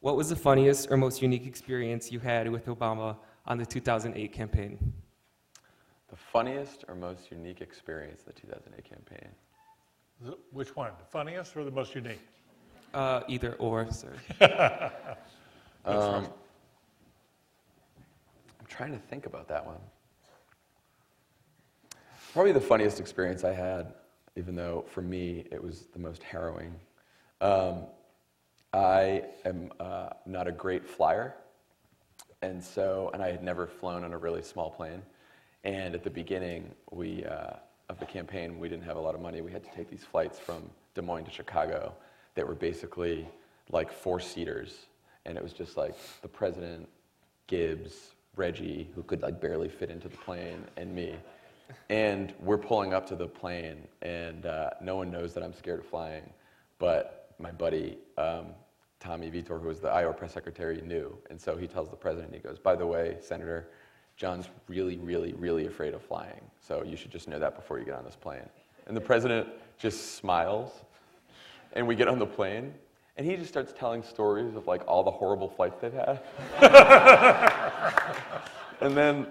What was the funniest or most unique experience you had with Obama on the 2008 campaign? The funniest or most unique experience in the 2008 campaign? The, which one? The funniest or the most unique? Uh, either or, sir. um, I'm trying to think about that one. Probably the funniest experience I had even though for me it was the most harrowing. Um, I am uh, not a great flyer, and so, and I had never flown on a really small plane. And at the beginning, we uh, of the campaign, we didn't have a lot of money. We had to take these flights from Des Moines to Chicago that were basically like four seaters, and it was just like the president, Gibbs, Reggie, who could like barely fit into the plane, and me and we're pulling up to the plane, and uh, no one knows that I'm scared of flying. But my buddy, um, Tommy Vietor, who was the Iowa press secretary, knew. And so he tells the president, he goes, By the way, Senator, Jon's really, really, really afraid of flying. So you should just know that before you get on this plane. And the president just smiles. And we get on the plane, and he just starts telling stories of like all the horrible flights they've had. and then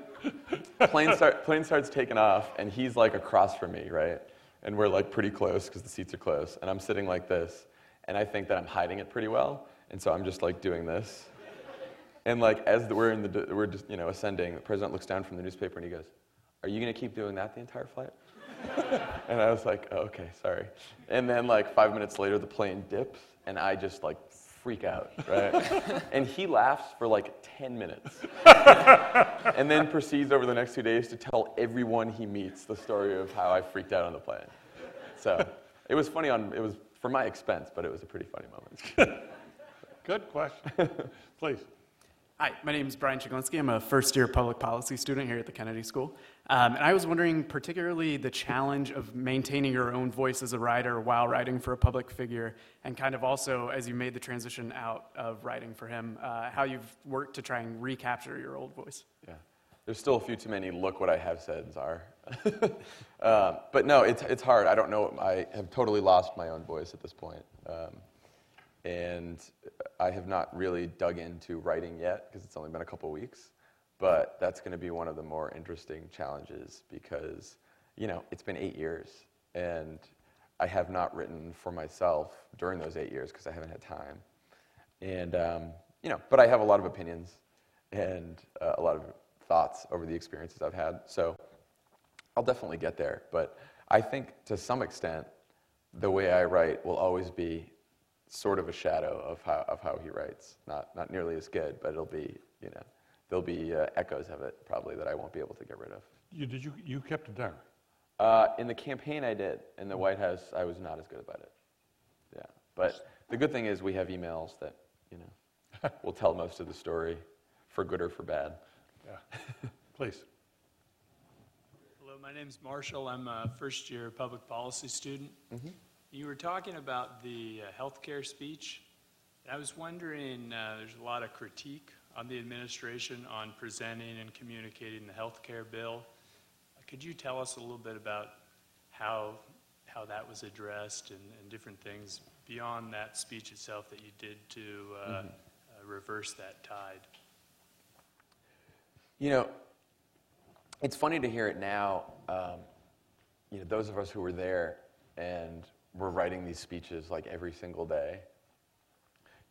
plane, start, plane starts taking off, and he's like across from me, right? And we're like pretty close because the seats are close. And I'm sitting like this, and I think that I'm hiding it pretty well. And so I'm just like doing this. And like as the, we're in the we're just you know ascending, the president looks down from the newspaper and he goes, "Are you going to keep doing that the entire flight?" and I was like, oh, "Okay, sorry." And then like five minutes later, the plane dips, and I just like freak out, right? and he laughs for like 10 minutes. and then proceeds over the next two days to tell everyone he meets the story of how I freaked out on the plane. So it was funny on, it was for my expense, but it was a pretty funny moment. Good question. Please. Hi, my name is Brian Chiglinski. I'm a first year public policy student here at the Kennedy School. Um, and I was wondering, particularly, the challenge of maintaining your own voice as a writer while writing for a public figure, and kind of also as you made the transition out of writing for him, uh, how you've worked to try and recapture your old voice. Yeah. There's still a few too many look what I have said, Czar. uh, but no, it's, it's hard. I don't know. I have totally lost my own voice at this point. Um, and I have not really dug into writing yet because it's only been a couple weeks. but that's going to be one of the more interesting challenges because, you know, it's been eight years, and I have not written for myself during those eight years because I haven't had time. And, um, you know, but I have a lot of opinions and uh, a lot of thoughts over the experiences I've had. So I'll definitely get there. But I think to some extent, the way I write will always be sort of a shadow of how, of how he writes. Not, not nearly as good, but it'll be, you know, there'll be uh, echoes of it probably that I won't be able to get rid of. You, did you, you kept it down? Uh, in the campaign, I did. In the White House, I was not as good about it. Yeah. But the good thing is we have emails that, you know, will tell most of the story for good or for bad. Yeah. Please. Hello, my name's Marshall. I'm a first year public policy student. You were talking about the uh, healthcare speech. I was wondering, uh, there's a lot of critique on the administration on presenting and communicating the healthcare bill. Could you tell us a little bit about how, how that was addressed and, and different things beyond that speech itself that you did to uh, uh, reverse that tide? You know, it's funny to hear it now. Um, you know, those of us who were there and were writing these speeches like every single day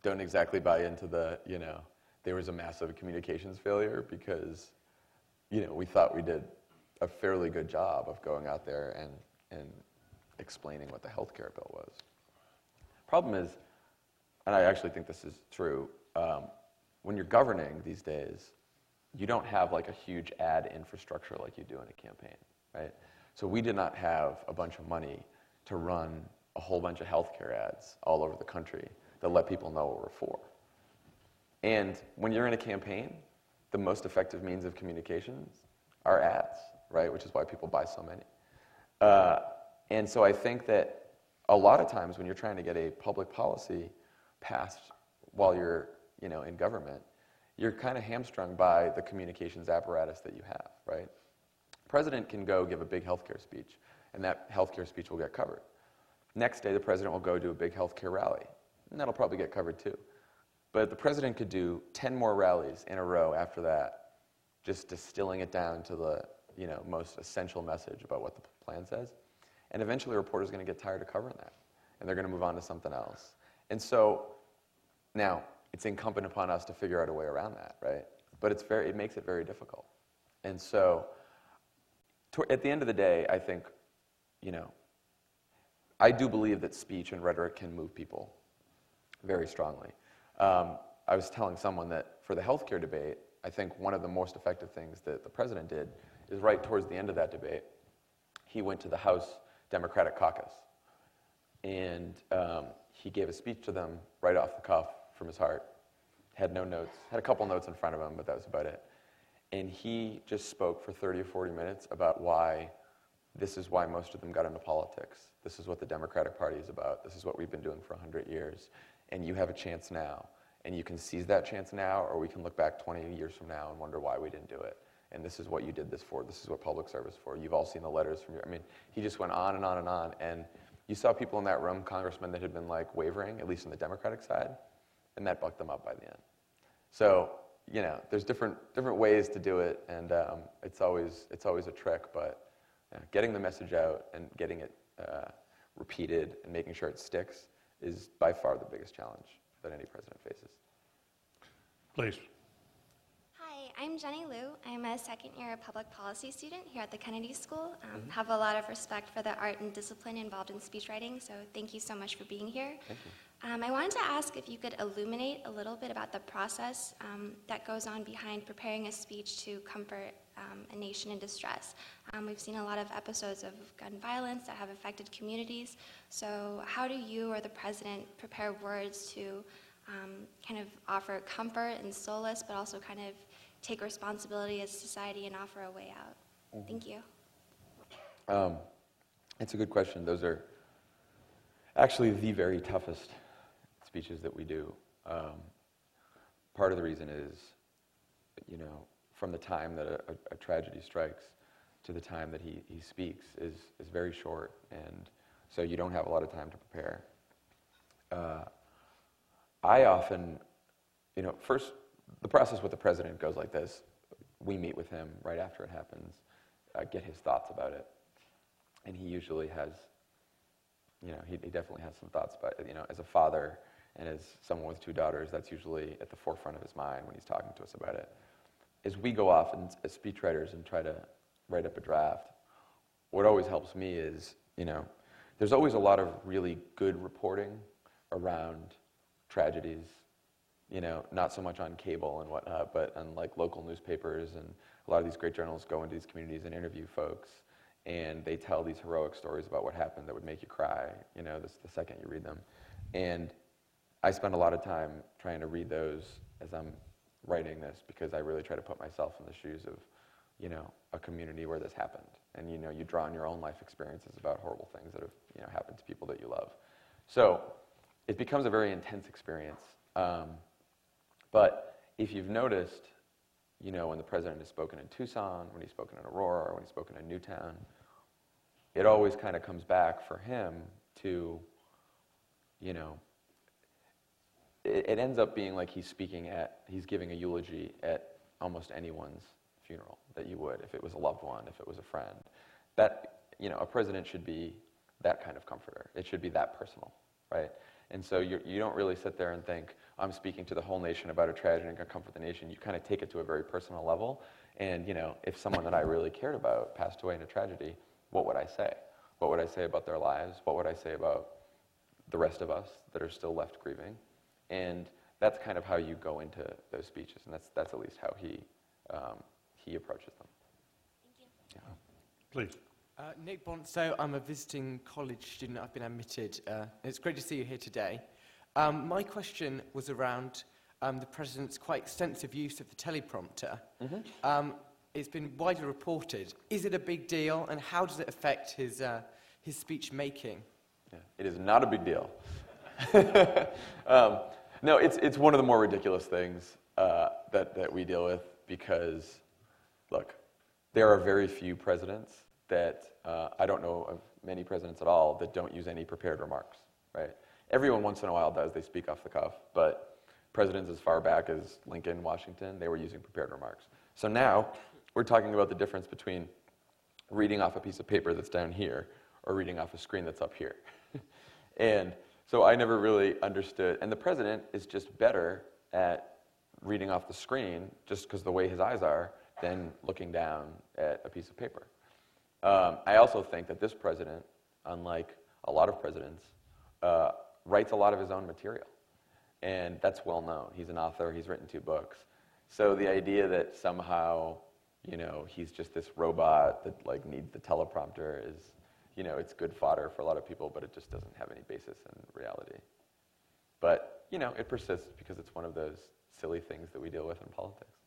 don't exactly buy into the, you know, there was a massive communications failure because, you know, we thought we did a fairly good job of going out there and, and explaining what the healthcare bill was. Problem is, and I actually think this is true, um, when you're governing these days, you don't have like a huge ad infrastructure like you do in a campaign, right? So we did not have a bunch of money to run a whole bunch of healthcare ads all over the country that let people know what we're for. And when you're in a campaign, the most effective means of communications are ads, right? Which is why people buy so many. Uh, and so I think that a lot of times when you're trying to get a public policy passed while you're, you know, in government, you're kind of hamstrung by the communications apparatus that you have, right? President can go give a big healthcare speech, and that healthcare speech will get covered. Next day, the president will go do a big healthcare rally, and that'll probably get covered too. But the president could do 10 more rallies in a row after that, just distilling it down to the you know, most essential message about what the plan says. And eventually, a reporter's going to get tired of covering that, and they're going to move on to something else. And so now, it's incumbent upon us to figure out a way around that, right? But it's very, it makes it very difficult. And so, to, at the end of the day, I think, you know, I do believe that speech and rhetoric can move people very strongly. Um, I was telling someone that for the healthcare debate, I think one of the most effective things that the president did is right towards the end of that debate, he went to the House Democratic Caucus. And um, he gave a speech to them right off the cuff from his heart. Had no notes, had a couple notes in front of him, but that was about it. And he just spoke for 30 or 40 minutes about why this is why most of them got into politics. This is what the Democratic Party is about. This is what we've been doing for 100 years. And you have a chance now. And you can seize that chance now, or we can look back 20 years from now and wonder why we didn't do it. And this is what you did this for. This is what public service for. You've all seen the letters from your. I mean, he just went on and on and on. And you saw people in that room, congressmen that had been like wavering, at least on the Democratic side, and that bucked them up by the end. So you know, there's different different ways to do it, and um, it's always it's always a trick. But you know, getting the message out and getting it uh, repeated and making sure it sticks is by far the biggest challenge that any president faces. Please. Hi, I'm Jenny Liu. I'm a second year public policy student here at the Kennedy School. Um, Have a lot of respect for the art and discipline involved in speechwriting, so thank you so much for being here. Thank you. Um, I wanted to ask if you could illuminate a little bit about the process um, that goes on behind preparing a speech to comfort um, a nation in distress. Um, we've seen a lot of episodes of gun violence that have affected communities. So, how do you or the president prepare words to um, kind of offer comfort and solace, but also kind of take responsibility as society and offer a way out? Thank you. Um, it's a good question. Those are actually the very toughest speeches that we do. Um, part of the reason is, you know, from the time that a, a, tragedy strikes to the time that he, he speaks is, is very short, and so you don't have a lot of time to prepare. Uh, I often, you know, first, the process with the president goes like this. we meet with him right after it happens, uh, get his thoughts about it. And he usually has, you know, he, he definitely has some thoughts about it. You know, as a father and as someone with two daughters, that's usually at the forefront of his mind when he's talking to us about it. As we go off and, as speechwriters and try to write up a draft, what always helps me is, you know, there's always a lot of really good reporting around tragedies, you know, not so much on cable and whatnot, but on like local newspapers and a lot of these great journalists go into these communities and interview folks and they tell these heroic stories about what happened that would make you cry, you know, this, the second you read them. And I spend a lot of time trying to read those as I'm writing this because I really try to put myself in the shoes of, you know, a community where this happened. And, you know, you draw on your own life experiences about horrible things that have, you know, happened to people that you love. So it becomes a very intense experience. Um, but if you've noticed, you know, when the president has spoken in Tucson, when he's spoken in Aurora, when he's spoken in Newtown, it always kind of comes back for him to, you know, it, it ends up being like he's speaking at, he's giving a eulogy at almost anyone's funeral that you would if it was a loved one, if it was a friend. That, you know, a president should be that kind of comforter. It should be that personal, right? And so you do not really sit there and think, I'm speaking to the whole nation about a tragedy and going to comfort the nation. You kind of take it to a very personal level. And, you know, if someone that I really cared about passed away in a tragedy, what would I say? What would I say about their lives? What would I say about the rest of us that are still left grieving? And that's kind of how you go into those speeches. And that's, that's at least how he, um, he approaches them. Thank you. Yeah. Please. Uh, Nick Bonso, I'm a visiting college student. I've been admitted. Uh, it's great to see you here today. Um, my question was around um, the President's quite extensive use of the teleprompter. Mm-hmm. Um, it's been widely reported. Is it a big deal, and how does it affect his, uh, his speech making? Yeah, it is not a big deal. No, it's, it's one of the more ridiculous things uh, that, that we deal with because, look, there are very few presidents that uh, I don't know of many presidents at all that don't use any prepared remarks, right? Everyone once in a while does, they speak off the cuff, but presidents as far back as Lincoln, Washington, they were using prepared remarks. So now we're talking about the difference between reading off a piece of paper that's down here or reading off a screen that's up here. and so I never really understood, and the president is just better at reading off the screen just because the way his eyes are than looking down at a piece of paper. Um, I also think that this president, unlike a lot of presidents, uh, writes a lot of his own material. And that's well known. He's an author, he's written two books. So the idea that somehow, you know, he's just this robot that like needs the teleprompter is, you know, it's good fodder for a lot of people, but it just doesn't have any basis in reality. But, you know, it persists because it's one of those silly things that we deal with in politics.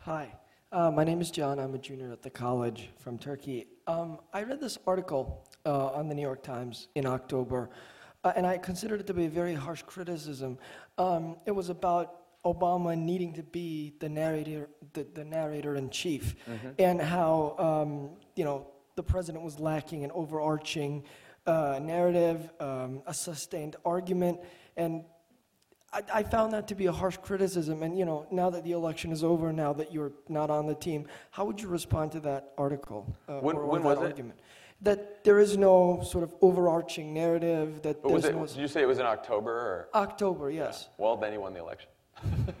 Hi. Uh, my name is John. I'm a junior at the college from Turkey. Um, I read this article uh, on the New York Times in October, uh, and I considered it to be a very harsh criticism. Um, it was about Obama needing to be the narrator, the, the narrator in chief, mm-hmm. and how um, you know the president was lacking an overarching uh, narrative, um, a sustained argument, and I, I, found that to be a harsh criticism. And, you know, now that the election is over, now that you're not on the team, how would you respond to that article? Uh, when, or, when was argument? It? That there is no sort of overarching narrative. That was it, no, did you say it was in October? Or? October, yes. Yeah. Well, then he won the election.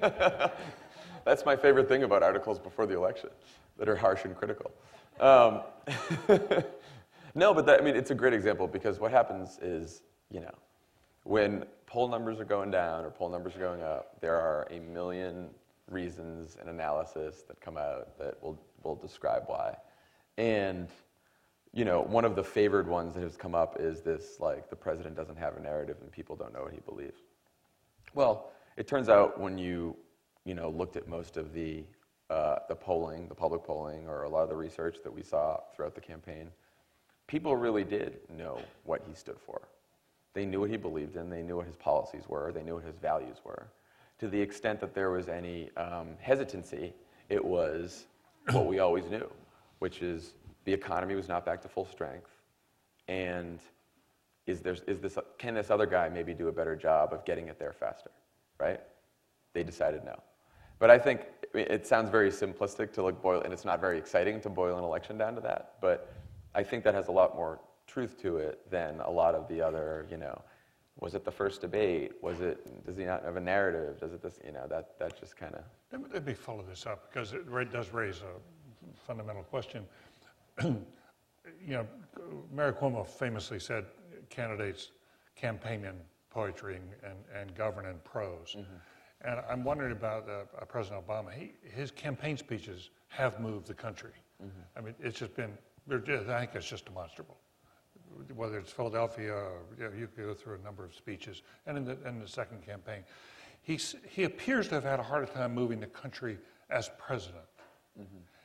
That's my favorite thing about articles before the election that are harsh and critical. Um, no, but that, I mean, it's a great example because what happens is, you know, when poll numbers are going down or poll numbers are going up, there are a million reasons and analysis that come out that will, will describe why. And, you know, one of the favored ones that has come up is this, like, the president doesn't have a narrative and people don't know what he believes. Well, it turns out when you, you know, looked at most of the, uh, the polling, the public polling, or a lot of the research that we saw throughout the campaign, people really did know what he stood for. They knew what he believed in, they knew what his policies were, they knew what his values were. To the extent that there was any um, hesitancy, it was what we always knew, which is the economy was not back to full strength, and is there, is this, can this other guy maybe do a better job of getting it there faster, right? They decided no. But I think it sounds very simplistic to like boil, and it's not very exciting to boil an election down to that. But I think that has a lot more truth to it than a lot of the other, you know, was it the first debate? Was it, does he not have a narrative? Does it this, you know, that, that just kind of. Let me, let me follow this up because it does raise a fundamental question. you know, Mario Cuomo famously said candidates campaign in poetry and, and, and govern in prose. Mm-hmm. And I'm wondering about uh, uh, President Obama. He, his campaign speeches have moved the country. I mean, it's just been, just, I think it's just demonstrable. Whether it's Philadelphia, or, you, know, you could go through a number of speeches, and in the, in the second campaign. He's, he appears to have had a harder time moving the country as president.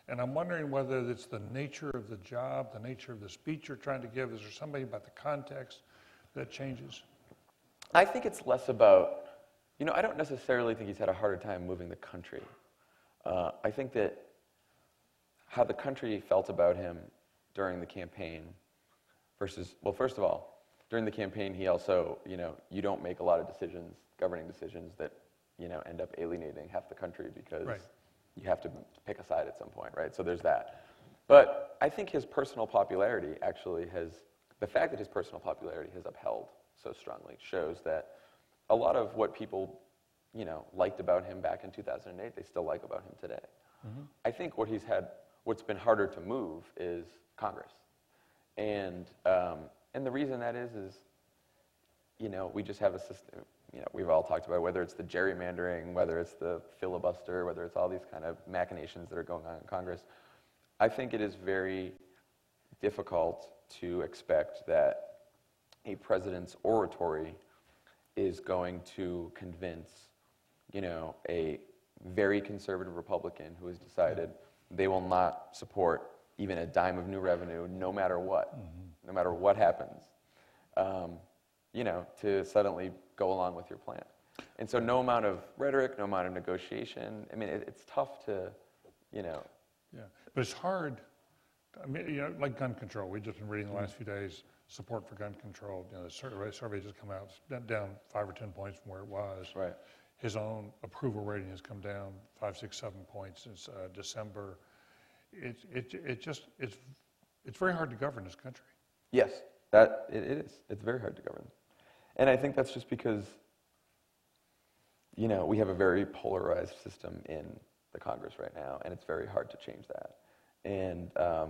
And I'm wondering whether it's the nature of the job, the nature of the speech you're trying to give. Is there something about the context that changes? I think it's less about, you know, I don't necessarily think he's had a harder time moving the country. Uh, I think that how the country felt about him during the campaign versus, well, first of all, during the campaign, he also, you know, you don't make a lot of decisions, governing decisions that, you know, end up alienating half the country because Right. you have to pick a side at some point, right? So there's that. But I think his personal popularity actually has, the fact that his personal popularity has upheld so strongly shows that a lot of what people, you know, liked about him back in 2008, they still like about him today. I think what he's had, what's been harder to move is Congress. And, um, and the reason that is, is, you know, we just have a system, you know, we've all talked about whether it's the gerrymandering, whether it's the filibuster, whether it's all these kind of machinations that are going on in Congress. I think it is very difficult to expect that a president's oratory is going to convince, you know, a very conservative Republican who has decided they will not support even a dime of new revenue, no matter what, no matter what happens, um, you know, to suddenly go along with your plan. And so, no amount of rhetoric, no amount of negotiation. I mean, it, it's tough to, you know. Yeah, but it's hard. I mean, you know, like gun control. We've just been reading the last few days support for gun control. You know, the survey, survey just come out, it's down- five or 10 points from where it was. Right. His own approval rating has come down five, six, seven points since uh, December. It, it, it just, it's, it's very hard to govern this country. Yes, that it, it is. It's very hard to govern, and I think that's just because, you know, we have a very polarized system in the Congress right now, and it's very hard to change that. And um,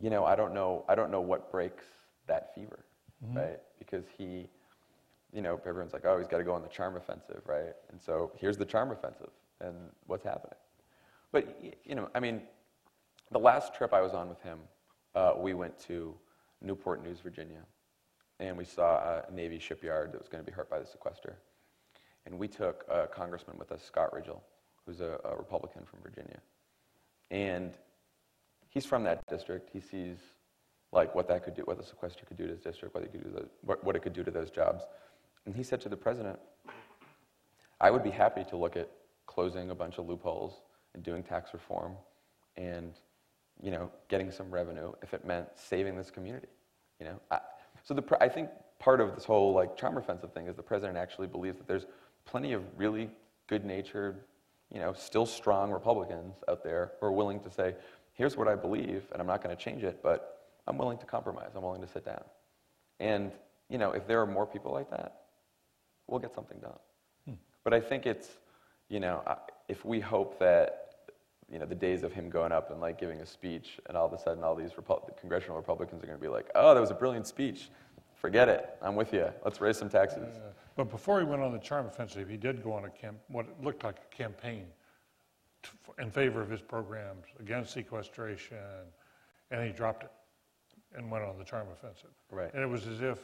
you know, I don't know. I don't know what breaks that fever, Mhm. right? Because he, you know, everyone's like, oh, he's got to go on the charm offensive, right? And so here's the charm offensive, and what's happening? But you know, I mean, the last trip I was on with him, uh, we went to Newport News, Virginia, and we saw a Navy shipyard that was going to be hurt by the sequester. And we took a congressman with us, Scott Rigell, who's a, a Republican from Virginia. And he's from that district. He sees like what that could do, what the sequester could do to his district, what it could do to those, what, it could do to those jobs. And he said to the president, I would be happy to look at closing a bunch of loopholes and doing tax reform and you know getting some revenue if it meant saving this community. You know, I, so the I think part of this whole like charm offensive thing is the president actually believes that there's plenty of really good-natured, you know, still strong Republicans out there who are willing to say, here's what I believe, and I'm not going to change it, but I'm willing to compromise. I'm willing to sit down. And you know, if there are more people like that, we'll get something done. Hmm. But I think it's, you know, if we hope that, you know, the days of him going up and like giving a speech, and all of a sudden all these Repu- congressional Republicans are going to be like, oh, that was a brilliant speech. Forget it. I'm with you. Let's raise some taxes. But before he went on the charm offensive, he did go on a camp, what looked like a campaign in favor of his programs, against sequestration, and he dropped it and went on the charm offensive. Right. And it was as if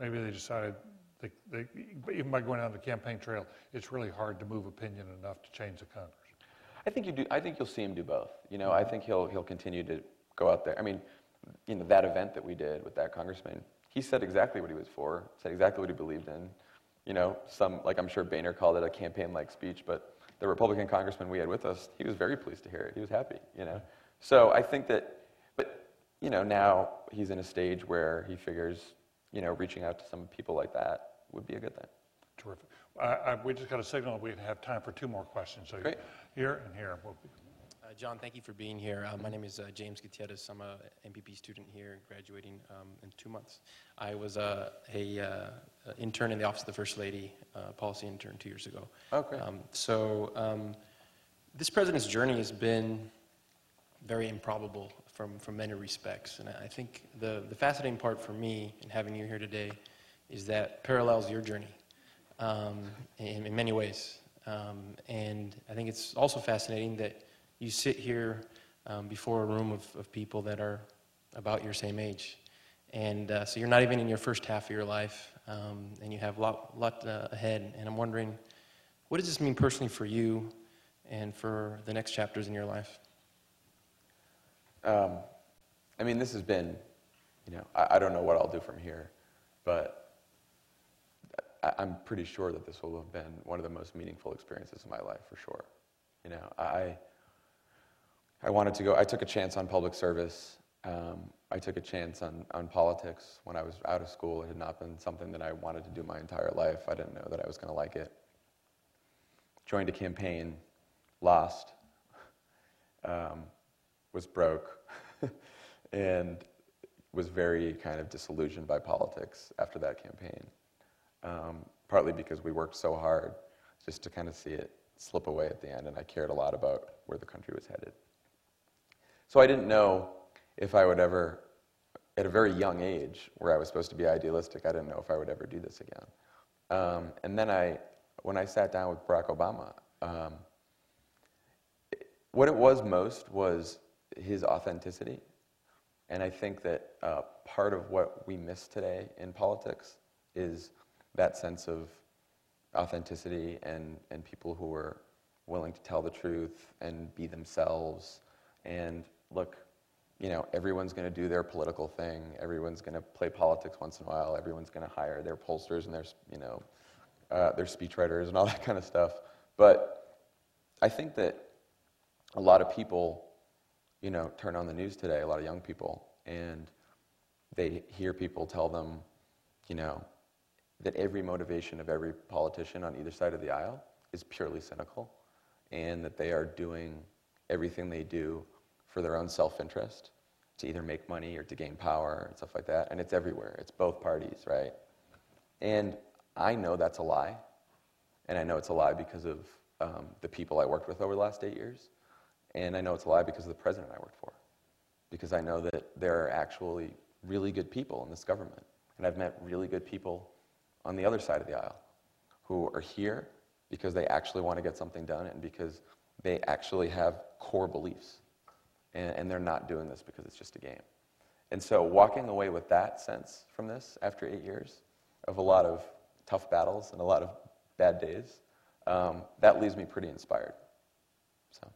maybe they decided, they, they, even by going on the campaign trail, it's really hard to move opinion enough to change the Congress. I think you do. I think you'll see him do both. You know, I think he'll he'll continue to go out there. I mean, you know, that event that we did with that congressman, he said exactly what he was for. Said exactly what he believed in. You know, some like I'm sure Boehner called it a campaign-like speech, but the Republican congressman we had with us, he was very pleased to hear it. He was happy. You know, so I think that, but you know, now he's in a stage where he figures, you know, reaching out to some people like that would be a good thing. Terrific. I, we just got a signal we have time for two more questions. So Great. here and here. We'll be, Jon, thank you for being here. Uh, my name is uh, James Gutierrez. I'm a MPP student here, graduating um, in two months. I was uh, a uh, intern in the Office of the First Lady, uh, policy intern two years ago. Okay. Um, so um, this president's journey has been very improbable from, from many respects. And I think the, the fascinating part for me in having you here today is that parallels your journey um, in, in many ways. Um, and I think it's also fascinating that you sit here um, before a room of, of people that are about your same age. And uh, so you're not even in your first half of your life, um, and you have a lot, lot uh, ahead. And I'm wondering, what does this mean personally for you and for the next chapters in your life? Um, I mean, this has been, you know, I, I, don't know what I'll do from here, but I, I'm pretty sure that this will have been one of the most meaningful experiences of my life, for sure. You know, I, I wanted to go, I took a chance on public service. Um, I took a chance on, on politics when I was out of school. It had not been something that I wanted to do my entire life. I didn't know that I was going to like it. Joined a campaign, lost. Um, was broke and was very kind of disillusioned by politics after that campaign. Um, partly because we worked so hard just to kind of see it slip away at the end, and I cared a lot about where the country was headed. So I didn't know if I would ever, at a very young age, where I was supposed to be idealistic, I didn't know if I would ever do this again. Um, and then I, when I sat down with Barack Obama, um, what it was most was his authenticity. And I think that uh, part of what we miss today in politics is that sense of authenticity and, and people who are willing to tell the truth and be themselves. And look, you know, everyone's going to do their political thing. Everyone's going to play politics once in a while. Everyone's going to hire their pollsters and their, you know, uh, their speechwriters and all that kind of stuff. But I think that a lot of people you know, turn on the news today, a lot of young people, and they hear people tell them, you know, that every motivation of every politician on either side of the aisle is purely cynical, and that they are doing everything they do for their own self interest to either make money or to gain power and stuff like that. And it's everywhere, it's both parties, right? And I know that's a lie. And I know it's a lie because of um, the people I worked with over the last eight years. And I know it's a lie because of the president I worked for. Because I know that there are actually really good people in this government. And I've met really good people on the other side of the aisle who are here because they actually want to get something done and because they actually have core beliefs. And, and they're not doing this because it's just a game. And so walking away with that sense from this after eight years of a lot of tough battles and a lot of bad days, um, that leaves me pretty inspired. So,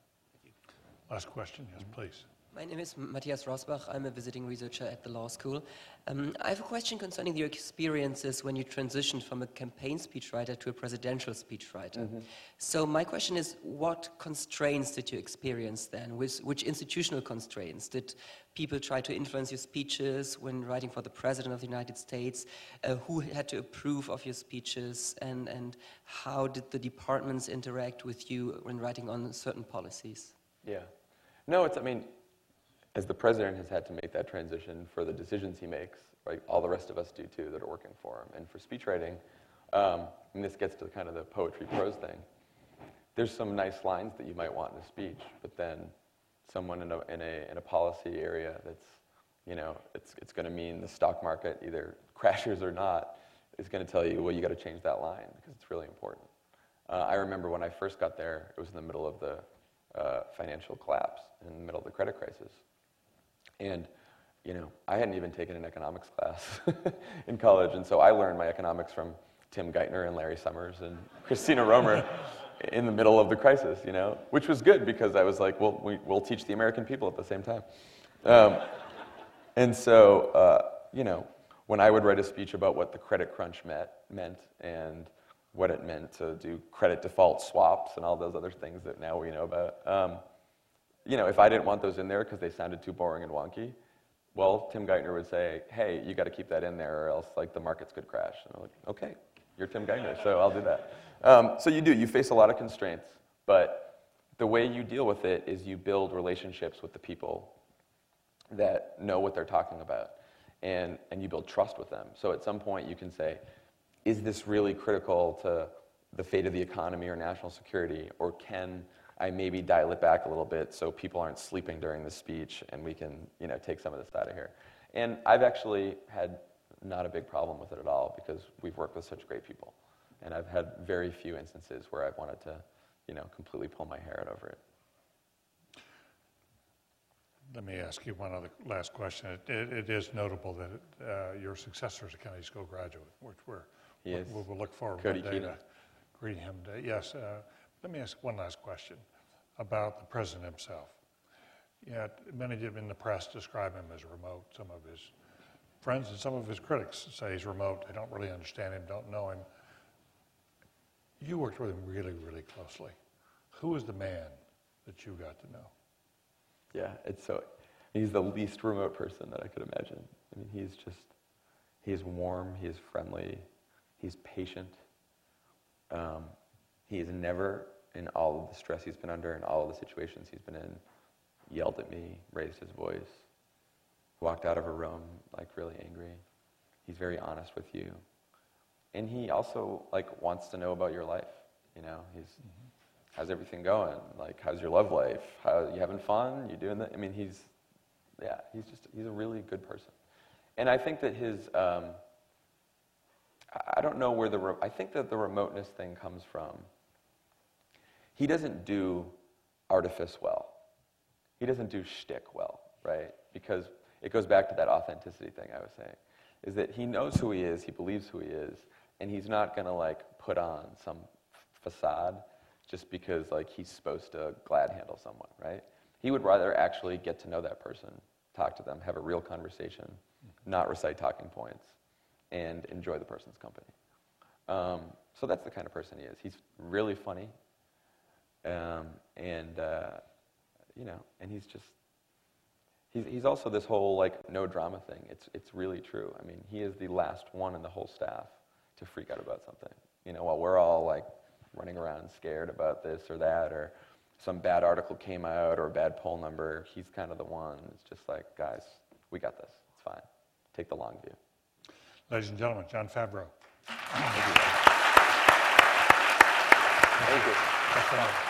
last question, yes, please. My name is Matthias Rosbach. I'm a visiting researcher at the law school. Um, I have a question concerning your experiences when you transitioned from a campaign speechwriter to a presidential speechwriter. Mm -hmm. So my question is, what constraints did you experience then? Which, which institutional constraints? Did people try to influence your speeches when writing for the President of the United States? Uh, who had to approve of your speeches? And, and how did the departments interact with you when writing on certain policies? Yeah. No, it's, I mean, as the president has had to make that transition for the decisions he makes, right, all the rest of us do too that are working for him. And for speechwriting, um, and this gets to kind of the poetry prose thing, there's some nice lines that you might want in a speech, but then someone in a, in a, in a policy area that's, you know, it's, it's going to mean the stock market either crashes or not, is going to tell you, well, you got to change that line because it's really important. Uh, I remember when I first got there, it was in the middle of the uh, financial collapse in the middle of the credit crisis. And, you know, I hadn't even taken an economics class in college, and so I learned my economics from Tim Geithner and Larry Summers and Christina Romer in the middle of the crisis, you know, which was good because I was like, well, we, will teach the American people at the same time. Um, and so, uh, you know, when I would write a speech about what the credit crunch met, meant and what it meant to do credit default swaps and all those other things that now we know about. Um, you know, if I didn't want those in there because they sounded too boring and wonky, well, Tim Geithner would say, hey, you got to keep that in there or else like the markets could crash. And I'm like, okay, you're Tim Geithner, so I'll do that. Um, so you do. You face a lot of constraints, but the way you deal with it is you build relationships with the people that know what they're talking about, and, and you build trust with them. So at some point you can say, is this really critical to the fate of the economy or national security, or can I maybe dial it back a little bit so people aren't sleeping during the speech and we can you know, take some of this out of here? And I've actually had not a big problem with it at all because we've worked with such great people. And I've had very few instances where I've wanted to you know, completely pull my hair out over it. Let me ask you one other last question. It, it, it is notable that uh, your successor is a Kennedy School graduate, which we're, we'll, we'll look forward Cody one day Keenan. to greet him. Today. Yes, uh, let me ask one last question about the president himself. Yeah, many in the press describe him as remote. Some of his friends and some of his critics say he's remote. They don't really understand him, don't know him. You worked with him really, really closely. Who is the man that you got to know? Yeah, it's so. He's the least remote person that I could imagine. I mean, he's just. He's warm. He's friendly. He's patient. Um, he has never, in all of the stress he's been under, in all of the situations he's been in, yelled at me, raised his voice, walked out of a room like really angry. He's very honest with you, and he also like wants to know about your life. You know, he's. Mm-hmm how's everything going? Like, how's your love life? How you having fun? You doing that? I mean, he's, yeah, he's just he's a really good person, and I think that his, um, I don't know where the, I think that the remoteness thing comes from. He doesn't do artifice well. He doesn't do shtick well, right? Because it goes back to that authenticity thing I was saying, is that he knows who he is, he believes who he is, and he's not gonna like put on some facade just because like he's supposed to glad handle someone, right? He would rather actually get to know that person, talk to them, have a real conversation, not recite talking points, and enjoy the person's company. Um, so that's the kind of person he is. He's really funny, um, and uh, you know, and he's just he's he's also this whole like no drama thing. It's it's really true. I mean, he is the last one in the whole staff to freak out about something. You know, while we're all like running around scared about this or that, or some bad article came out or a bad poll number. He's kind of the one. It's just like, guys, we got this. It's fine. Take the long view. Ladies and gentlemen, Jon Favreau. Thank you. Thank you.